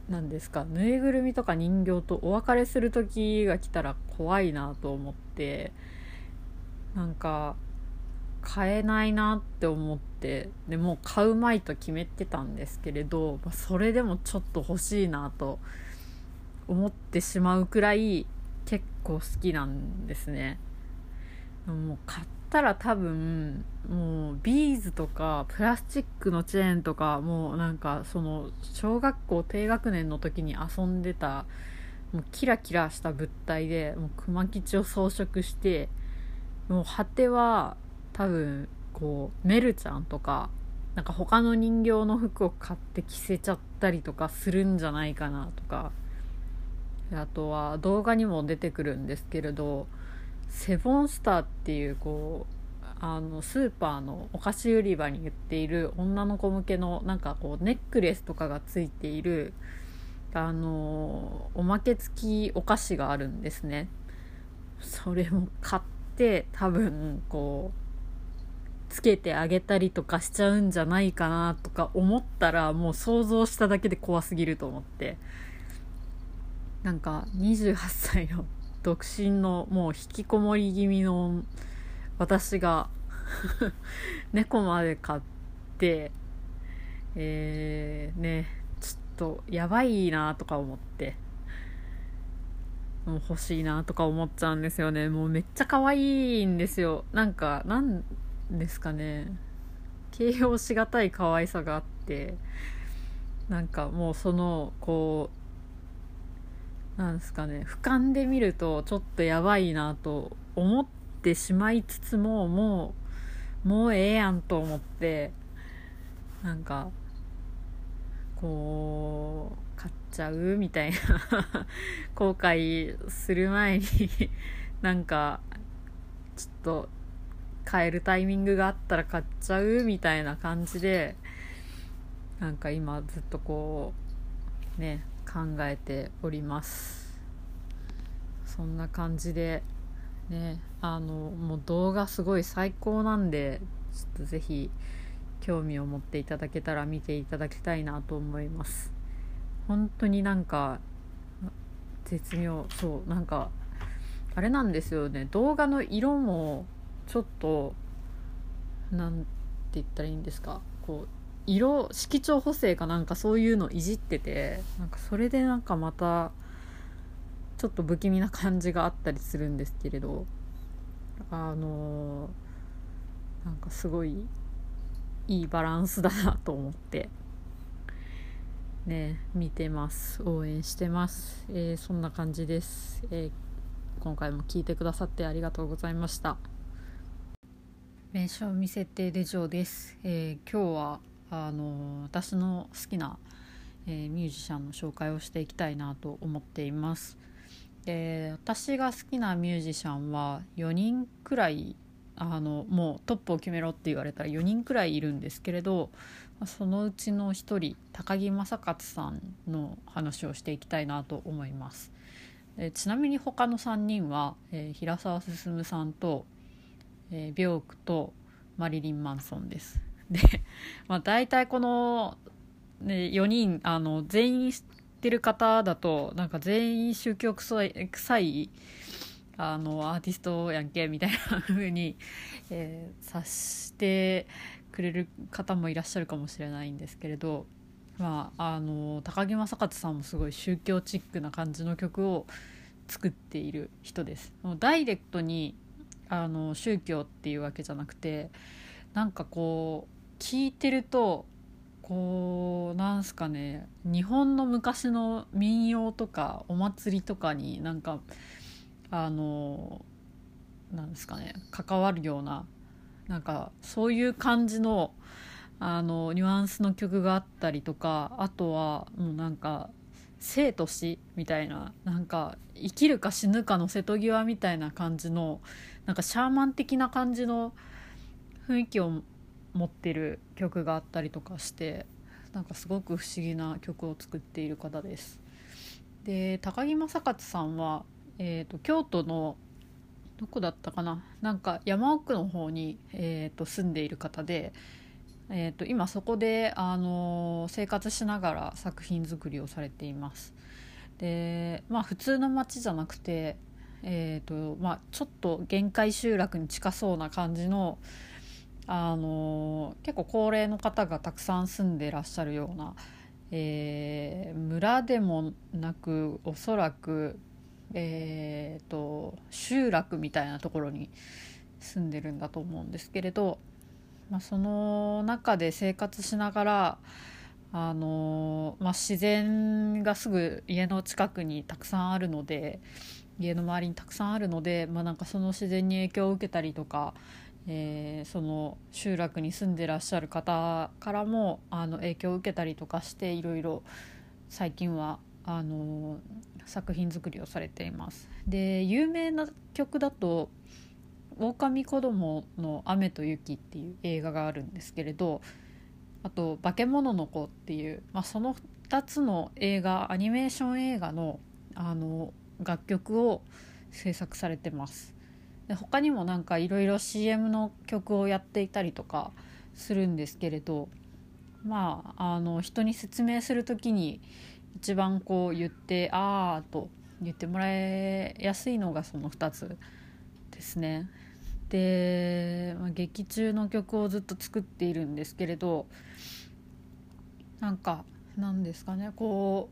うなんですかぬいぐるみとか人形とお別れする時が来たら怖いなと思って。なんか買えないなって思ってでもう買うまいと決めてたんですけれどそれでもちょっと欲しいなと思ってしまうくらい結構好きなんですね。もう買ったら多分もうビーズとかプラスチックのチェーンとかもうなんかその小学校低学年の時に遊んでたもうキラキラした物体でもう熊吉を装飾してもう果ては多分こうメルちゃんとかなんか他の人形の服を買って着せちゃったりとかするんじゃないかなとか。あとは動画にも出てくるんですけれどセボンスターっていうこうあのスーパーのお菓子売り場に売っている女の子向けのなんかこうネックレスとかがついているあのおまけ付きお菓子があるんですね。それも買っ多分こうつけてあげたりとかしちゃうんじゃないかなとか思ったらもう想像しただけで怖すぎると思って。なんか28歳の独身のもう引きこもり気味の私が 猫まで飼ってえー、ねちょっとやばいなとか思ってもう欲しいなとか思っちゃうんですよね。もうめっちゃ可愛いんですよ。なんかなんですかね。形容しがたい可愛さがあってなんかもうそのこうなんですかね。俯瞰で見るとちょっとやばいなと思ってしまいつつももうもうええやんと思ってなんかこう買っちゃうみたいな 後悔する前に なんかちょっと買えるタイミングがあったら買っちゃうみたいな感じでなんか今ずっとこうね考えております。そんな感じでねあのもう動画すごい最高なんでちょっとぜひ興味を持っていただけたら見ていただきたいなと思います。本当になんか絶妙。そうなんかあれなんですよね。動画の色もちょっとなんて言ったらいいんですか。こう色色調補正かなんかそういうのいじっててなんかそれでなんかまたちょっと不気味な感じがあったりするんですけれど。あのー、なんかすごいいいバランスだなと思って。ね見てます。応援してます、えー、そんな感じです、えー、今回も聞いてくださってありがとうございました。名称未設定でジョーです、えー、今日はあの私の好きな、えミュージシャンの紹介をしていきたいなと思っています。で私が好きなミュージシャンは4人くらいあのもうトップを決めろって言われたら4人くらいいるんですけれどそのうちの1人高木正勝さんの話をしていきたいなと思います。ちなみに他の3人は、えー、平沢進さんと、えー、ビョークとマリリン・マンソンです。で、まあ、大体この、ね、4人あの全員知ってる方だとなんか全員宗教臭いあのアーティストやんけみたいな風に、えー、察してくれる方もいらっしゃるかもしれないんですけれど、まあ、あの高木正勝さんもすごい宗教チックな感じの曲を作っている人です。ダイレクトにあの宗教っていうわけじゃなくてなんかこう聞いてるとこうなんすかね日本の昔の民謡とかお祭りとかになんかあのなんですかね関わるようななんかそういう感じのあのニュアンスの曲があったりとかあとはもうなんか生と死みたいななんか生きるか死ぬかの瀬戸際みたいな感じのなんかシャーマン的な感じの雰囲気を持ってる曲があったりとかしてなんかすごく不思議な曲を作っている方です。で高木正勝さんはえーと、京都のどこだったかな？なんか山奥の方に、えーと、住んでいる方で、えーと、今そこで、あのー、生活しながら作品作りをされています。でまあ普通の町じゃなくて、えーとまあ、ちょっと限界集落に近そうな感じの、あのー、結構高齢の方がたくさん住んでらっしゃるような、えー、村でもなくおそらくえーと、集落みたいなところに住んでるんだと思うんですけれど、まあ、その中で生活しながらあの、まあ、自然がすぐ家の近くにたくさんあるので家の周りにたくさんあるので、まあ、なんかその自然に影響を受けたりとか、えー、その集落に住んでらっしゃる方からもあの影響を受けたりとかしていろいろ最近はあの作品作りをされています。で有名な曲だと「狼子供の雨と雪」っていう映画があるんですけれどあと「化け物の子」っていう、まあ、その2つの映画アニメーション映画のあの楽曲を制作されてますで他にもなんかいろいろ CM の曲をやっていたりとかするんですけれどまああの人に説明する時に一番こう言って「ああ」と言ってもらいやすいのがその2つですね。で、まあ、劇中の曲をずっと作っているんですけれどなんかなんですかねこ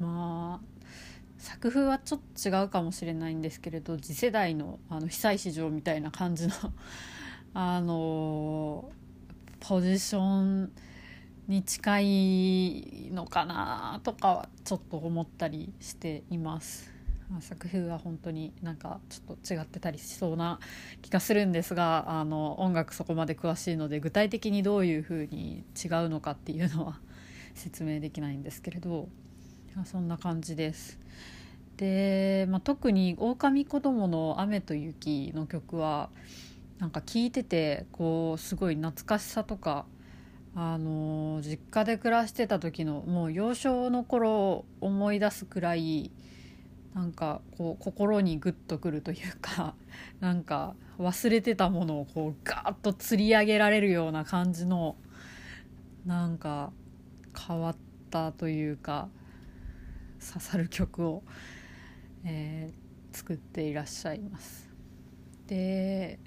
うまあ作風はちょっと違うかもしれないんですけれど次世代のあの被災市場みたいな感じの あのポジションに近いのかなとかはちょっと思ったりしています。作風は本当になんかちょっと違ってたりしそうな気がするんですがあの音楽そこまで詳しいので具体的にどういう風に違うのかっていうのは説明できないんですけれどそんな感じです。で、まあ、特に「狼子供の雨と雪」の曲はなんか聴いててこうすごい懐かしさとかあの実家で暮らしてた時のもう幼少の頃を思い出すくらいなんかこう心にグッとくるというか なんか忘れてたものをこうガーッと釣り上げられるような感じのなんか変わったというか刺さる曲を、えー、作っていらっしゃいます。で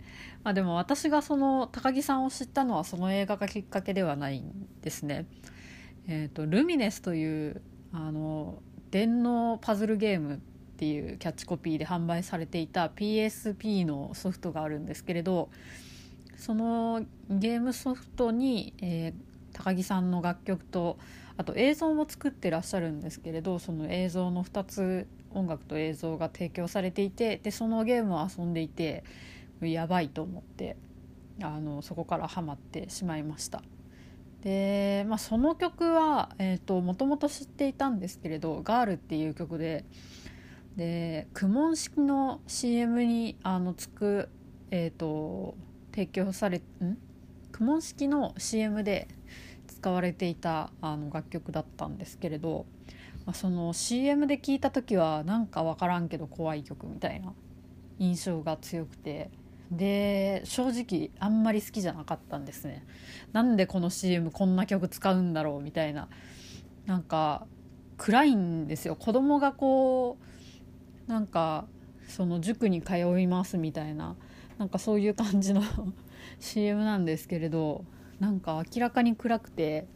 まあ、でも私がその高木さんを知ったのはその映画がきっかけではないんですね。えーと、ルミネスというあの電脳パズルゲームっていうキャッチコピーで販売されていた PSP のソフトがあるんですけれどそのゲームソフトに、えー、高木さんの楽曲とあと映像も作ってらっしゃるんですけれどその映像の2つ音楽と映像が提供されていてでそのゲームを遊んでいてやばいと思ってあのそこからハマってしまいました。で、まあ、その曲はもともと知っていたんですけれど「ガールっていう曲でで苦悶式の CM にあのつく、えーと、提供されん？苦悶式の CM で使われていたあの楽曲だったんですけれど、まあ、その CM で聴いた時はなんか分からんけど怖い曲みたいな印象が強くて。で正直あんまり好きじゃなかったんですね。なんでこの CM こんな曲使うんだろうみたいな。なんか暗いんですよ。子供がこうなんかその塾に通いますみたいな。なんかそういう感じの CM なんですけれどなんか明らかに暗くて。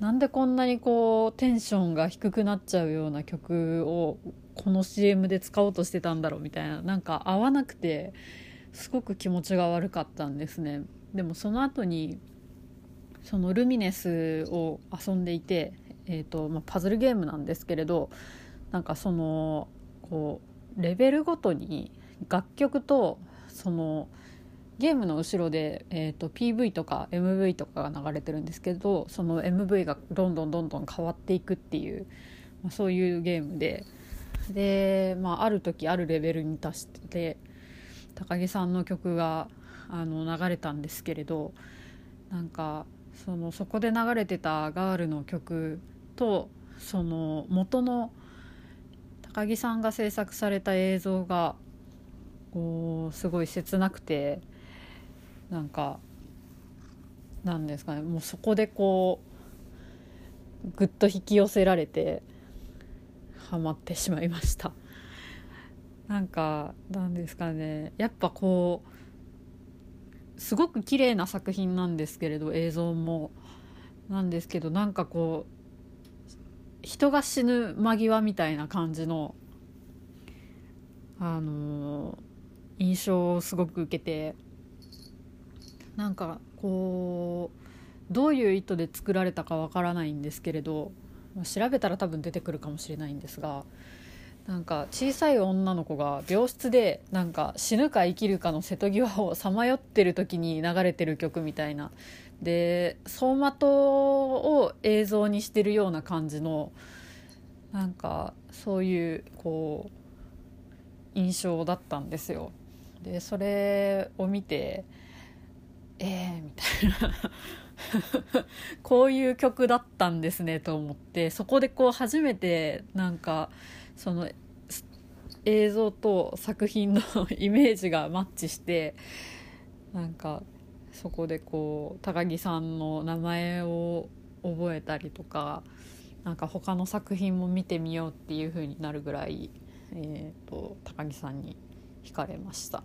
なんでこんなにこうテンションが低くなっちゃうような曲をこの CM で使おうとしてたんだろうみたいななんか合わなくてすごく気持ちが悪かったんですね。でもその後にそのルミネスを遊んでいて、えーとまあ、パズルゲームなんですけれどなんかそのこうレベルごとに楽曲とそのゲームの後ろで、えーと、PV とか MV とかが流れてるんですけどその MV がどんどんどんどん変わっていくっていう、まあ、そういうゲームで。で、まあ、ある時あるレベルに達して高木さんの曲があの流れたんですけれどなんかそのそこで流れてたガールの曲とその元の高木さんが制作された映像がこうすごい切なくてなんかなんですかねもうそこでこうぐっと引き寄せられてハマってしまいました。なんかなんですかねやっぱこうすごく綺麗な作品なんですけれど映像もなんですけどなんかこう人が死ぬ間際みたいな感じのあの印象をすごく受けてなんかこうどういう意図で作られたかわからないんですけれど調べたら多分出てくるかもしれないんですがなんか小さい女の子が病室でなんか死ぬか生きるかの瀬戸際をさまよってる時に流れてる曲みたいなで走馬灯を映像にしてるような感じのなんかそういうこう印象だったんですよ。でそれを見てえー、みたいな こういう曲だったんですねと思ってそこでこう初めてなんかその映像と作品のイメージがマッチしてなんかそこでこう高木さんの名前を覚えたりとかなんか他の作品も見てみようっていう風になるぐらい、えーと、高木さんに惹かれました。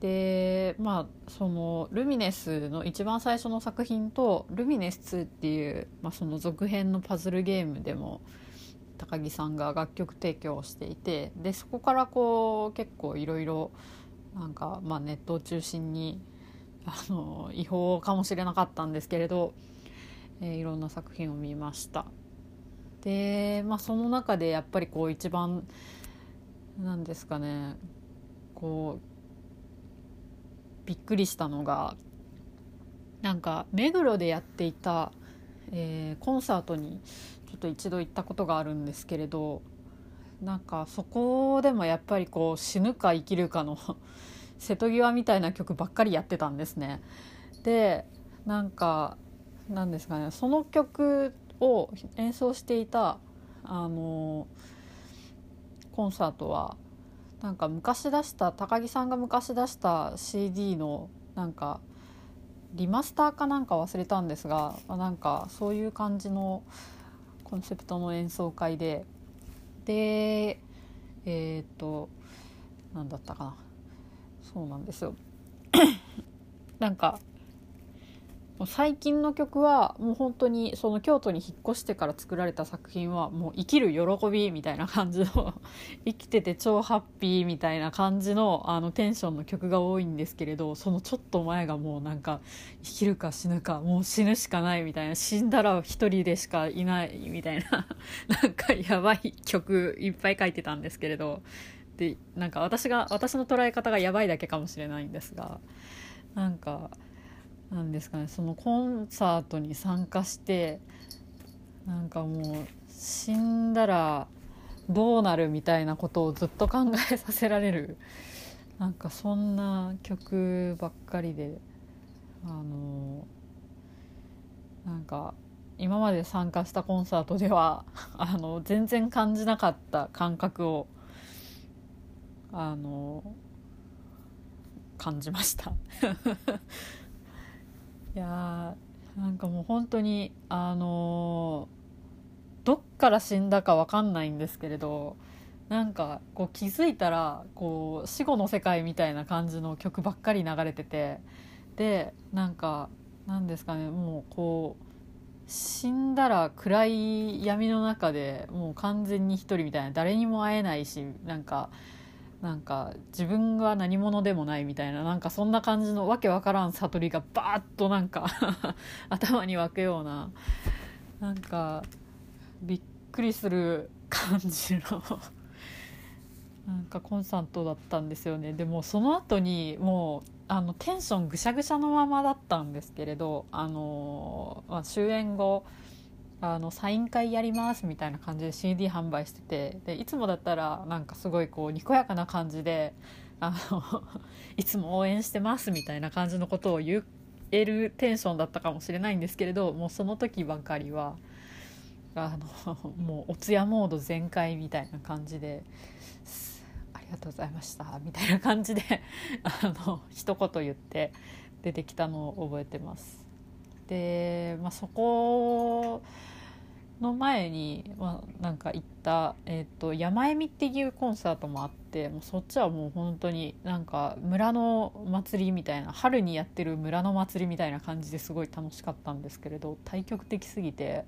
でまあそのルミネスの一番最初の作品とルミネス2っていう、まあ、その続編のパズルゲームでも高木さんが楽曲提供をしていてでそこからこう結構いろいろなんか、まあ、ネットを中心にあの違法かもしれなかったんですけれどえー、いろんな作品を見ました。で、まあ、その中でやっぱりこう一番なんですかねこうびっくりしたのがなんか目黒でやっていた、えー、コンサートにちょっと一度行ったことがあるんですけれどなんかそこでもやっぱりこう死ぬか生きるかの 瀬戸際みたいな曲ばっかりやってたんですね。でなんかなんですかねその曲を演奏していたあのコンサートはなんか昔出した高木さんが昔出した CD のなんかリマスターかなんか忘れたんですがなんかそういう感じのコンセプトの演奏会で。でえっ、と何だったかな。そうなんですよ。なんか最近の曲はもう本当にその京都に引っ越してから作られた作品はもう生きる喜びみたいな感じの 生きてて超ハッピーみたいな感じのあのテンションの曲が多いんですけれどそのちょっと前がもうなんか生きるか死ぬかもう死ぬしかないみたいな死んだら一人でしかいないみたいな なんかやばい曲いっぱい書いてたんですけれどでなんか私が私の捉え方がやばいだけかもしれないんですがなんか。なんですかねそのコンサートに参加してなんかもう死んだらどうなるみたいなことをずっと考えさせられる なんかそんな曲ばっかりであのなんか今まで参加したコンサートでは あの全然感じなかった感覚をあの感じました。いやーなんかもう本当にあのー、どっから死んだか分かんないんですけれどなんかこう気づいたらこう死後の世界みたいな感じの曲ばっかり流れててでなんかなんですかねもうこう死んだら暗い闇の中でもう完全に一人みたいな誰にも会えないしなんかなんか自分が何者でもないみたいななんかそんな感じのわけわからん悟りがバーッとなんか 頭に湧くようななんかびっくりする感じのなんかコンサートだったんですよね。でもその後にもうあのテンションぐしゃぐしゃのままだったんですけれどあの、まあ、終演後あのサイン会やりますみたいな感じで CD 販売しててでいつもだったらなんかすごいこうにこやかな感じであの いつも応援してますみたいな感じのことを言えるテンションだったかもしれないんですけれどもうその時ばかりはあの もうお通夜モード全開みたいな感じで「ありがとうございました」みたいな感じであの一言言って出てきたのを覚えてます。で、まあ、そこの前に、まあ、なんか行った、えーと、山恵みっていうコンサートもあってもうそっちはもう本当になんか村の祭りみたいな春にやってる村の祭りみたいな感じですごい楽しかったんですけれど対極的すぎて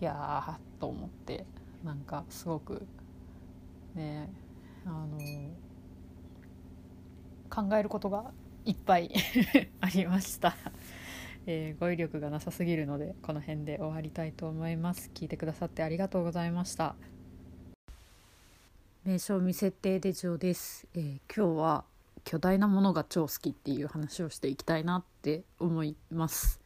いやーと思ってなんかすごくねあの考えることがいっぱい ありました。えー、語彙力がなさすぎるのでこの辺で終わりたいと思います。聞いてくださってありがとうございました。名称未設定でジオです、えー、今日は巨大なものが超好きっていう話をしていきたいなって思います。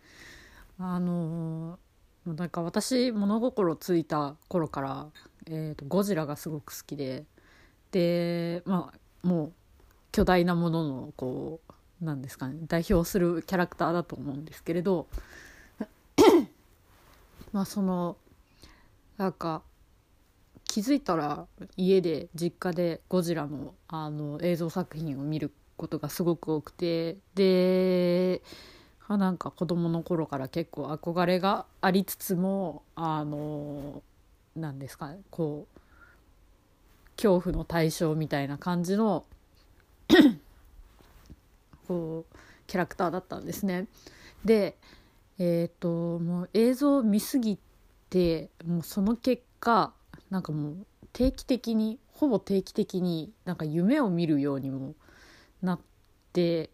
あのー、なんか私物心ついた頃から、えーと、ゴジラがすごく好きででまあもう巨大なもののこうなんですかね。代表するキャラクターだと思うんですけれど。まあそのなんか気づいたら家で実家でゴジラのあの映像作品を見ることがすごく多くて。でなんか子供の頃から結構憧れがありつつもあの何ですかね。こう恐怖の対象みたいな感じのこうキャラクターだったんですね。でえっ、ー、ともう映像を見すぎてもうその結果なんかもう定期的にほぼ定期的になんか夢を見るようにもなって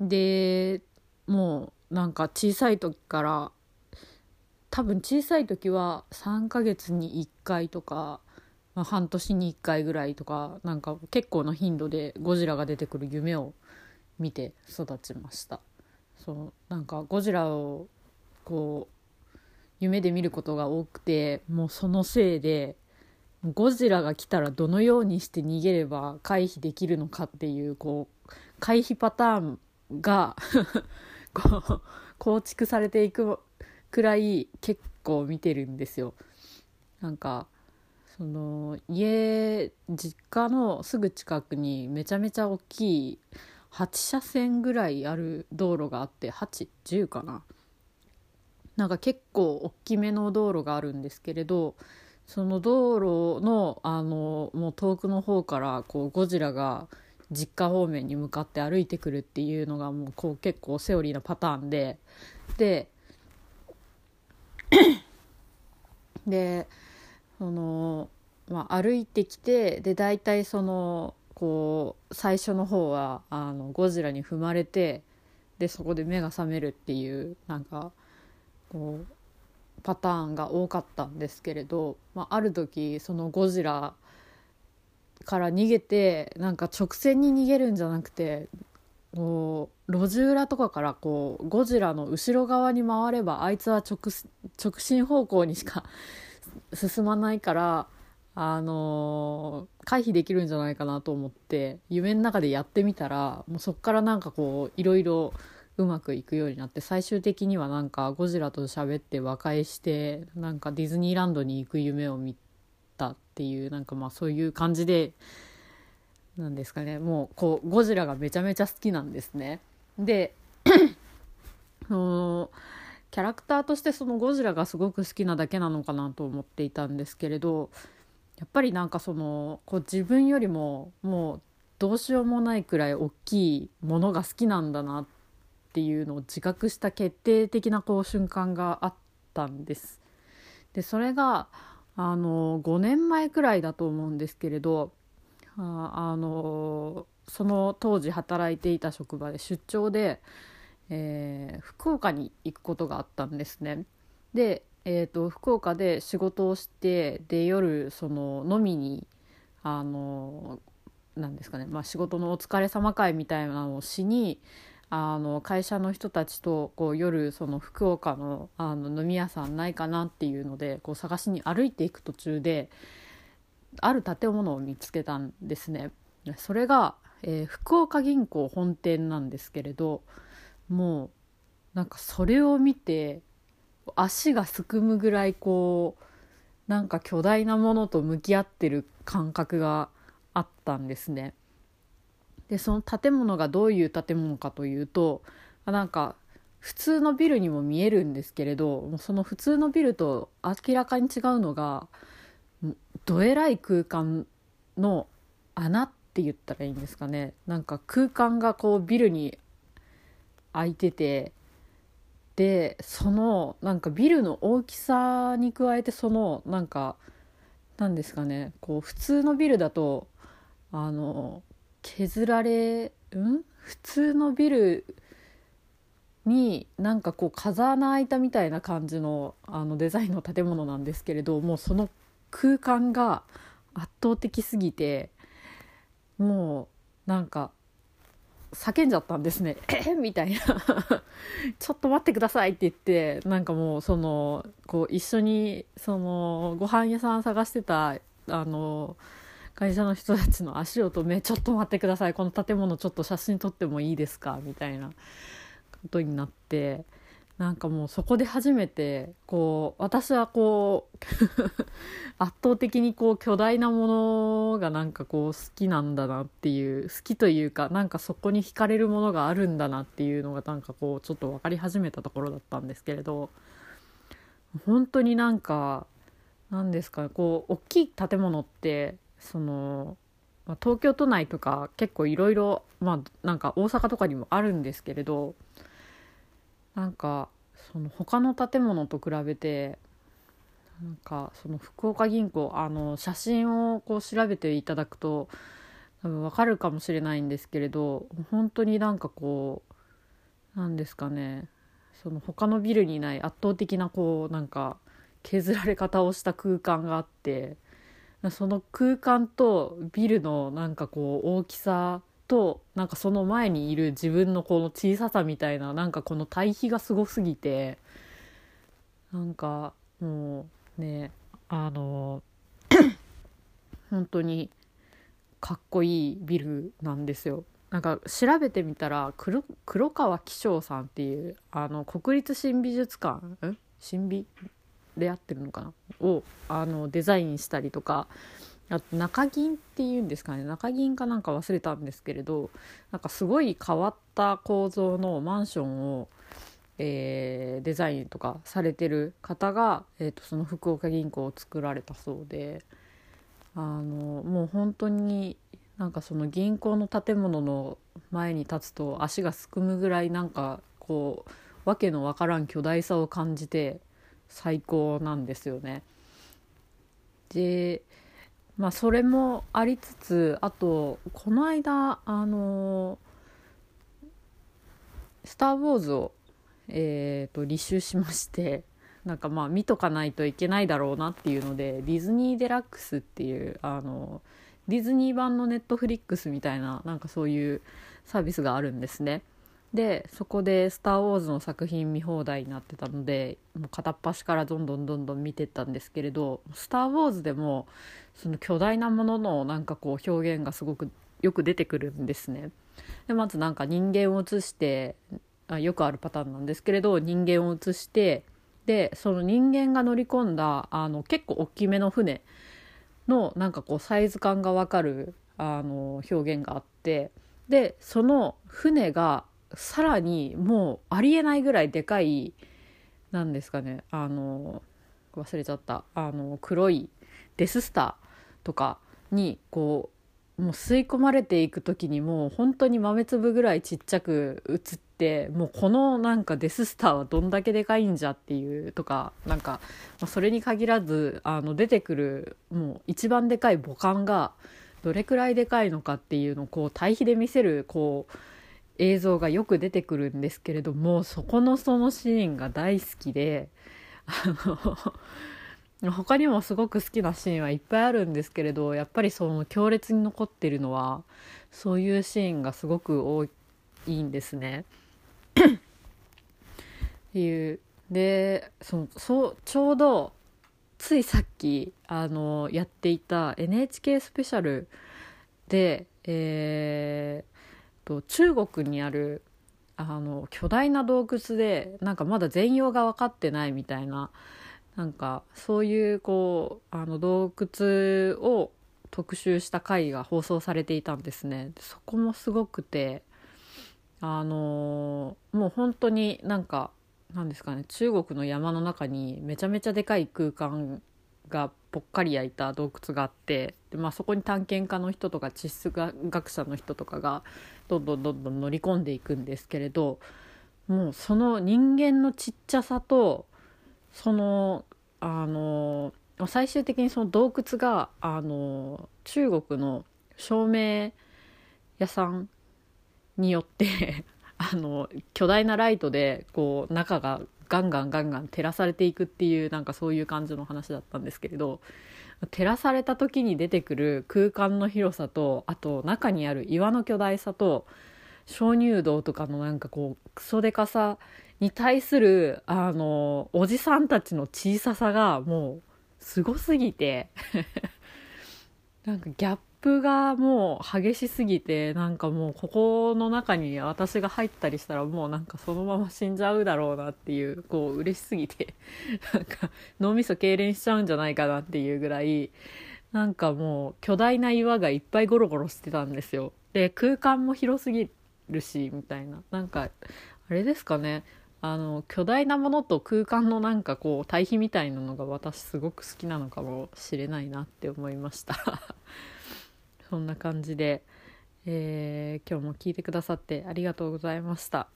でもうなんか小さい時から多分小さい時は3ヶ月に1回とか、ま、半年に1回ぐらいとかなんか結構な頻度でゴジラが出てくる夢を見て育ちましたそうなんかゴジラをこう夢で見ることが多くてもうそのせいでゴジラが来たらどのようにして逃げれば回避できるのかっていうこう回避パターンが こう構築されていくくらい結構見てるんですよ。なんかその家実家のすぐ近くにめちゃめちゃ大きい8車線ぐらいある道路があって810かな。なんか結構大きめの道路があるんですけれどその道路のあのもう遠くの方からこうゴジラが実家方面に向かって歩いてくるっていうのがもうこう結構セオリーなパターンで。ででその、まあ、歩いてきてで大体そのこう最初の方はあのゴジラに踏まれてでそこで目が覚めるっていうなんかこうパターンが多かったんですけれど、まあ、ある時そのゴジラから逃げてなんか直線に逃げるんじゃなくてこう路地裏とかからこうゴジラの後ろ側に回ればあいつは直直進方向にしか 進まないからあのー、回避できるんじゃないかなと思って夢の中でやってみたらもうそっからなんかこういろいろうまくいくようになって最終的にはなんかゴジラと喋って和解してなんかディズニーランドに行く夢を見たっていうなんかまあそういう感じでなんですかねもうこうゴジラがめちゃめちゃ好きなんですね。で のキャラクターとしてそのゴジラがすごく好きなだけなのかなと思っていたんですけれどやっぱりなんかそのこう自分よりももうどうしようもないくらい大きいものが好きなんだなっていうのを自覚した決定的なこう瞬間があったんです。でそれがあの5年前くらいだと思うんですけれどああのその当時働いていた職場で出張で、えー、福岡に行くことがあったんですね。で、えーと、福岡で仕事をしてで夜その飲みにあのなんですかね、まあ、仕事のお疲れ様会みたいなのをしにあの会社の人たちとこう夜その福岡のあの飲み屋さんないかなっていうのでこう探しに歩いていく途中である建物を見つけたんですね。それが、えー、福岡銀行本店なんですけれどもうなんかそれを見て足がすくむぐらいこうなんか巨大なものと向き合ってる感覚があったんですね。でその建物がどういう建物かというとなんか普通のビルにも見えるんですけれどその普通のビルと明らかに違うのがどえらい空間の穴って言ったらいいんですかねなんか空間がこうビルに開いててでそのなんかビルの大きさに加えてそのなんかなんですかねこう普通のビルだとあの削られん？普通のビルになんかこう風穴開いたみたいな感じのあのデザインの建物なんですけれどもうその空間が圧倒的すぎてもうなんか叫んじゃったんですね「え？みたいな。ちょっと待ってくださいって言ってなんかもうそのこう一緒にそのご飯屋さん探してたあの会社の人たちの足を止め「ちょっと待ってください。この建物ちょっと写真撮ってもいいですか」みたいなことになってなんかもうそこで初めてこう私はこう 圧倒的にこう巨大なものがなんかこう好きなんだなっていう好きというかなんかそこに惹かれるものがあるんだなっていうのがなんかこうちょっと分かり始めたところだったんですけれど本当になんか何ですかこう大きい建物ってその東京都内とか結構いろいろまあなんか大阪とかにもあるんですけれどなんかその他の建物と比べてなんかその福岡銀行あの写真をこう調べていただくと多分わかるかもしれないんですけれど本当になんかこうなんですかねその他のビルにない圧倒的なこうなんか削られ方をした空間があってその空間とビルのなんかこう大きさとなんかその前にいる自分のこの小ささみたいななんかこの対比がすごすぎてなんかもうねあの 本当にかっこいいビルなんですよ。なんか調べてみたら黒黒川紀章さんっていうあの国立新美術館新美で合ってるのかな？をあのデザインしたりとかあと中銀っていうんですかね中銀かなんか忘れたんですけれどなんかすごい変わった構造のマンションを、えー、デザインとかされてる方が、えーと、その福岡銀行を作られたそうであのもう本当になんかその銀行の建物の前に立つと足がすくむぐらいなんかこう訳のわからん巨大さを感じて最高なんですよね。でまあそれもありつつあとこの間あの「スター・ウォーズを」えーと、履修しましてなんかまあ見とかないといけないだろうなっていうのでディズニー・デラックスっていうあのディズニー版のネットフリックスみたいななんかそういうサービスがあるんですね。でそこで「スター・ウォーズ」の作品見放題になってたのでもう片っ端からどんどんどんどん見てったんですけれど「スター・ウォーズ」でもその巨大なもののなんかこう表現がすごくよく出てくるんですね。でまずなんか人間を映してあよくあるパターンなんですけれど人間を映してでその人間が乗り込んだあの結構大きめの船のなんかこうサイズ感がわかるあの表現があってでその船がさらにもうありえないぐらいでかいなんですかね。あの忘れちゃった。あの黒いデススターとかにこうもう吸い込まれていく時にもう本当に豆粒ぐらいちっちゃく映ってもうこのなんかデススターはどんだけでかいんじゃっていうとかなんか、ま、それに限らずあの出てくるもう一番でかい母艦がどれくらいでかいのかっていうのをこう対比で見せるこう映像がよく出てくるんですけれどもそこのそのシーンが大好きであの 他にもすごく好きなシーンはいっぱいあるんですけれどやっぱりその強烈に残ってるのはそういうシーンがすごく多いんですね。っ ていうでそそうちょうどついさっきあのやっていた NHK スペシャルで、えー、と中国にあるあの巨大な洞窟でなんかまだ全容が分かってないみたいななんかそういうこうあの洞窟を特集した回が放送されていたんですね。そこもすごくてあのもう本当になんかなんですかね中国の山の中にめちゃめちゃでかい空間がぽっかり焼いた洞窟があってで、まあ、そこに探検家の人とか地質学者の人とかがどんどんどんどん乗り込んでいくんですけれどもうその人間のちっちゃさとそのあの最終的にその洞窟があの中国の照明屋さんによって あの巨大なライトでこう中がガンガンガンガン照らされていくっていうなんかそういう感じの話だったんですけれど照らされた時に出てくる空間の広さとあと中にある岩の巨大さと鍾乳洞とかのなんかこうクソデカさに対するあのおじさんたちの小ささがもうすごすぎて。なんかギャップがもう激しすぎてなんかもうここの中に私が入ったりしたらもうなんかそのまま死んじゃうだろうなっていうこう嬉しすぎて なんか脳みそ痙攣しちゃうんじゃないかなっていうぐらいなんかもう巨大な岩がいっぱいゴロゴロしてたんですよ。で空間も広すぎるしみたいな。なんかあれですかね。あの巨大なものと空間のなんかこう対比みたいなのが私すごく好きなのかもしれないなって思いました。そんな感じで、えー、今日も聞いてくださってありがとうございました。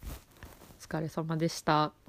お疲れ様でした。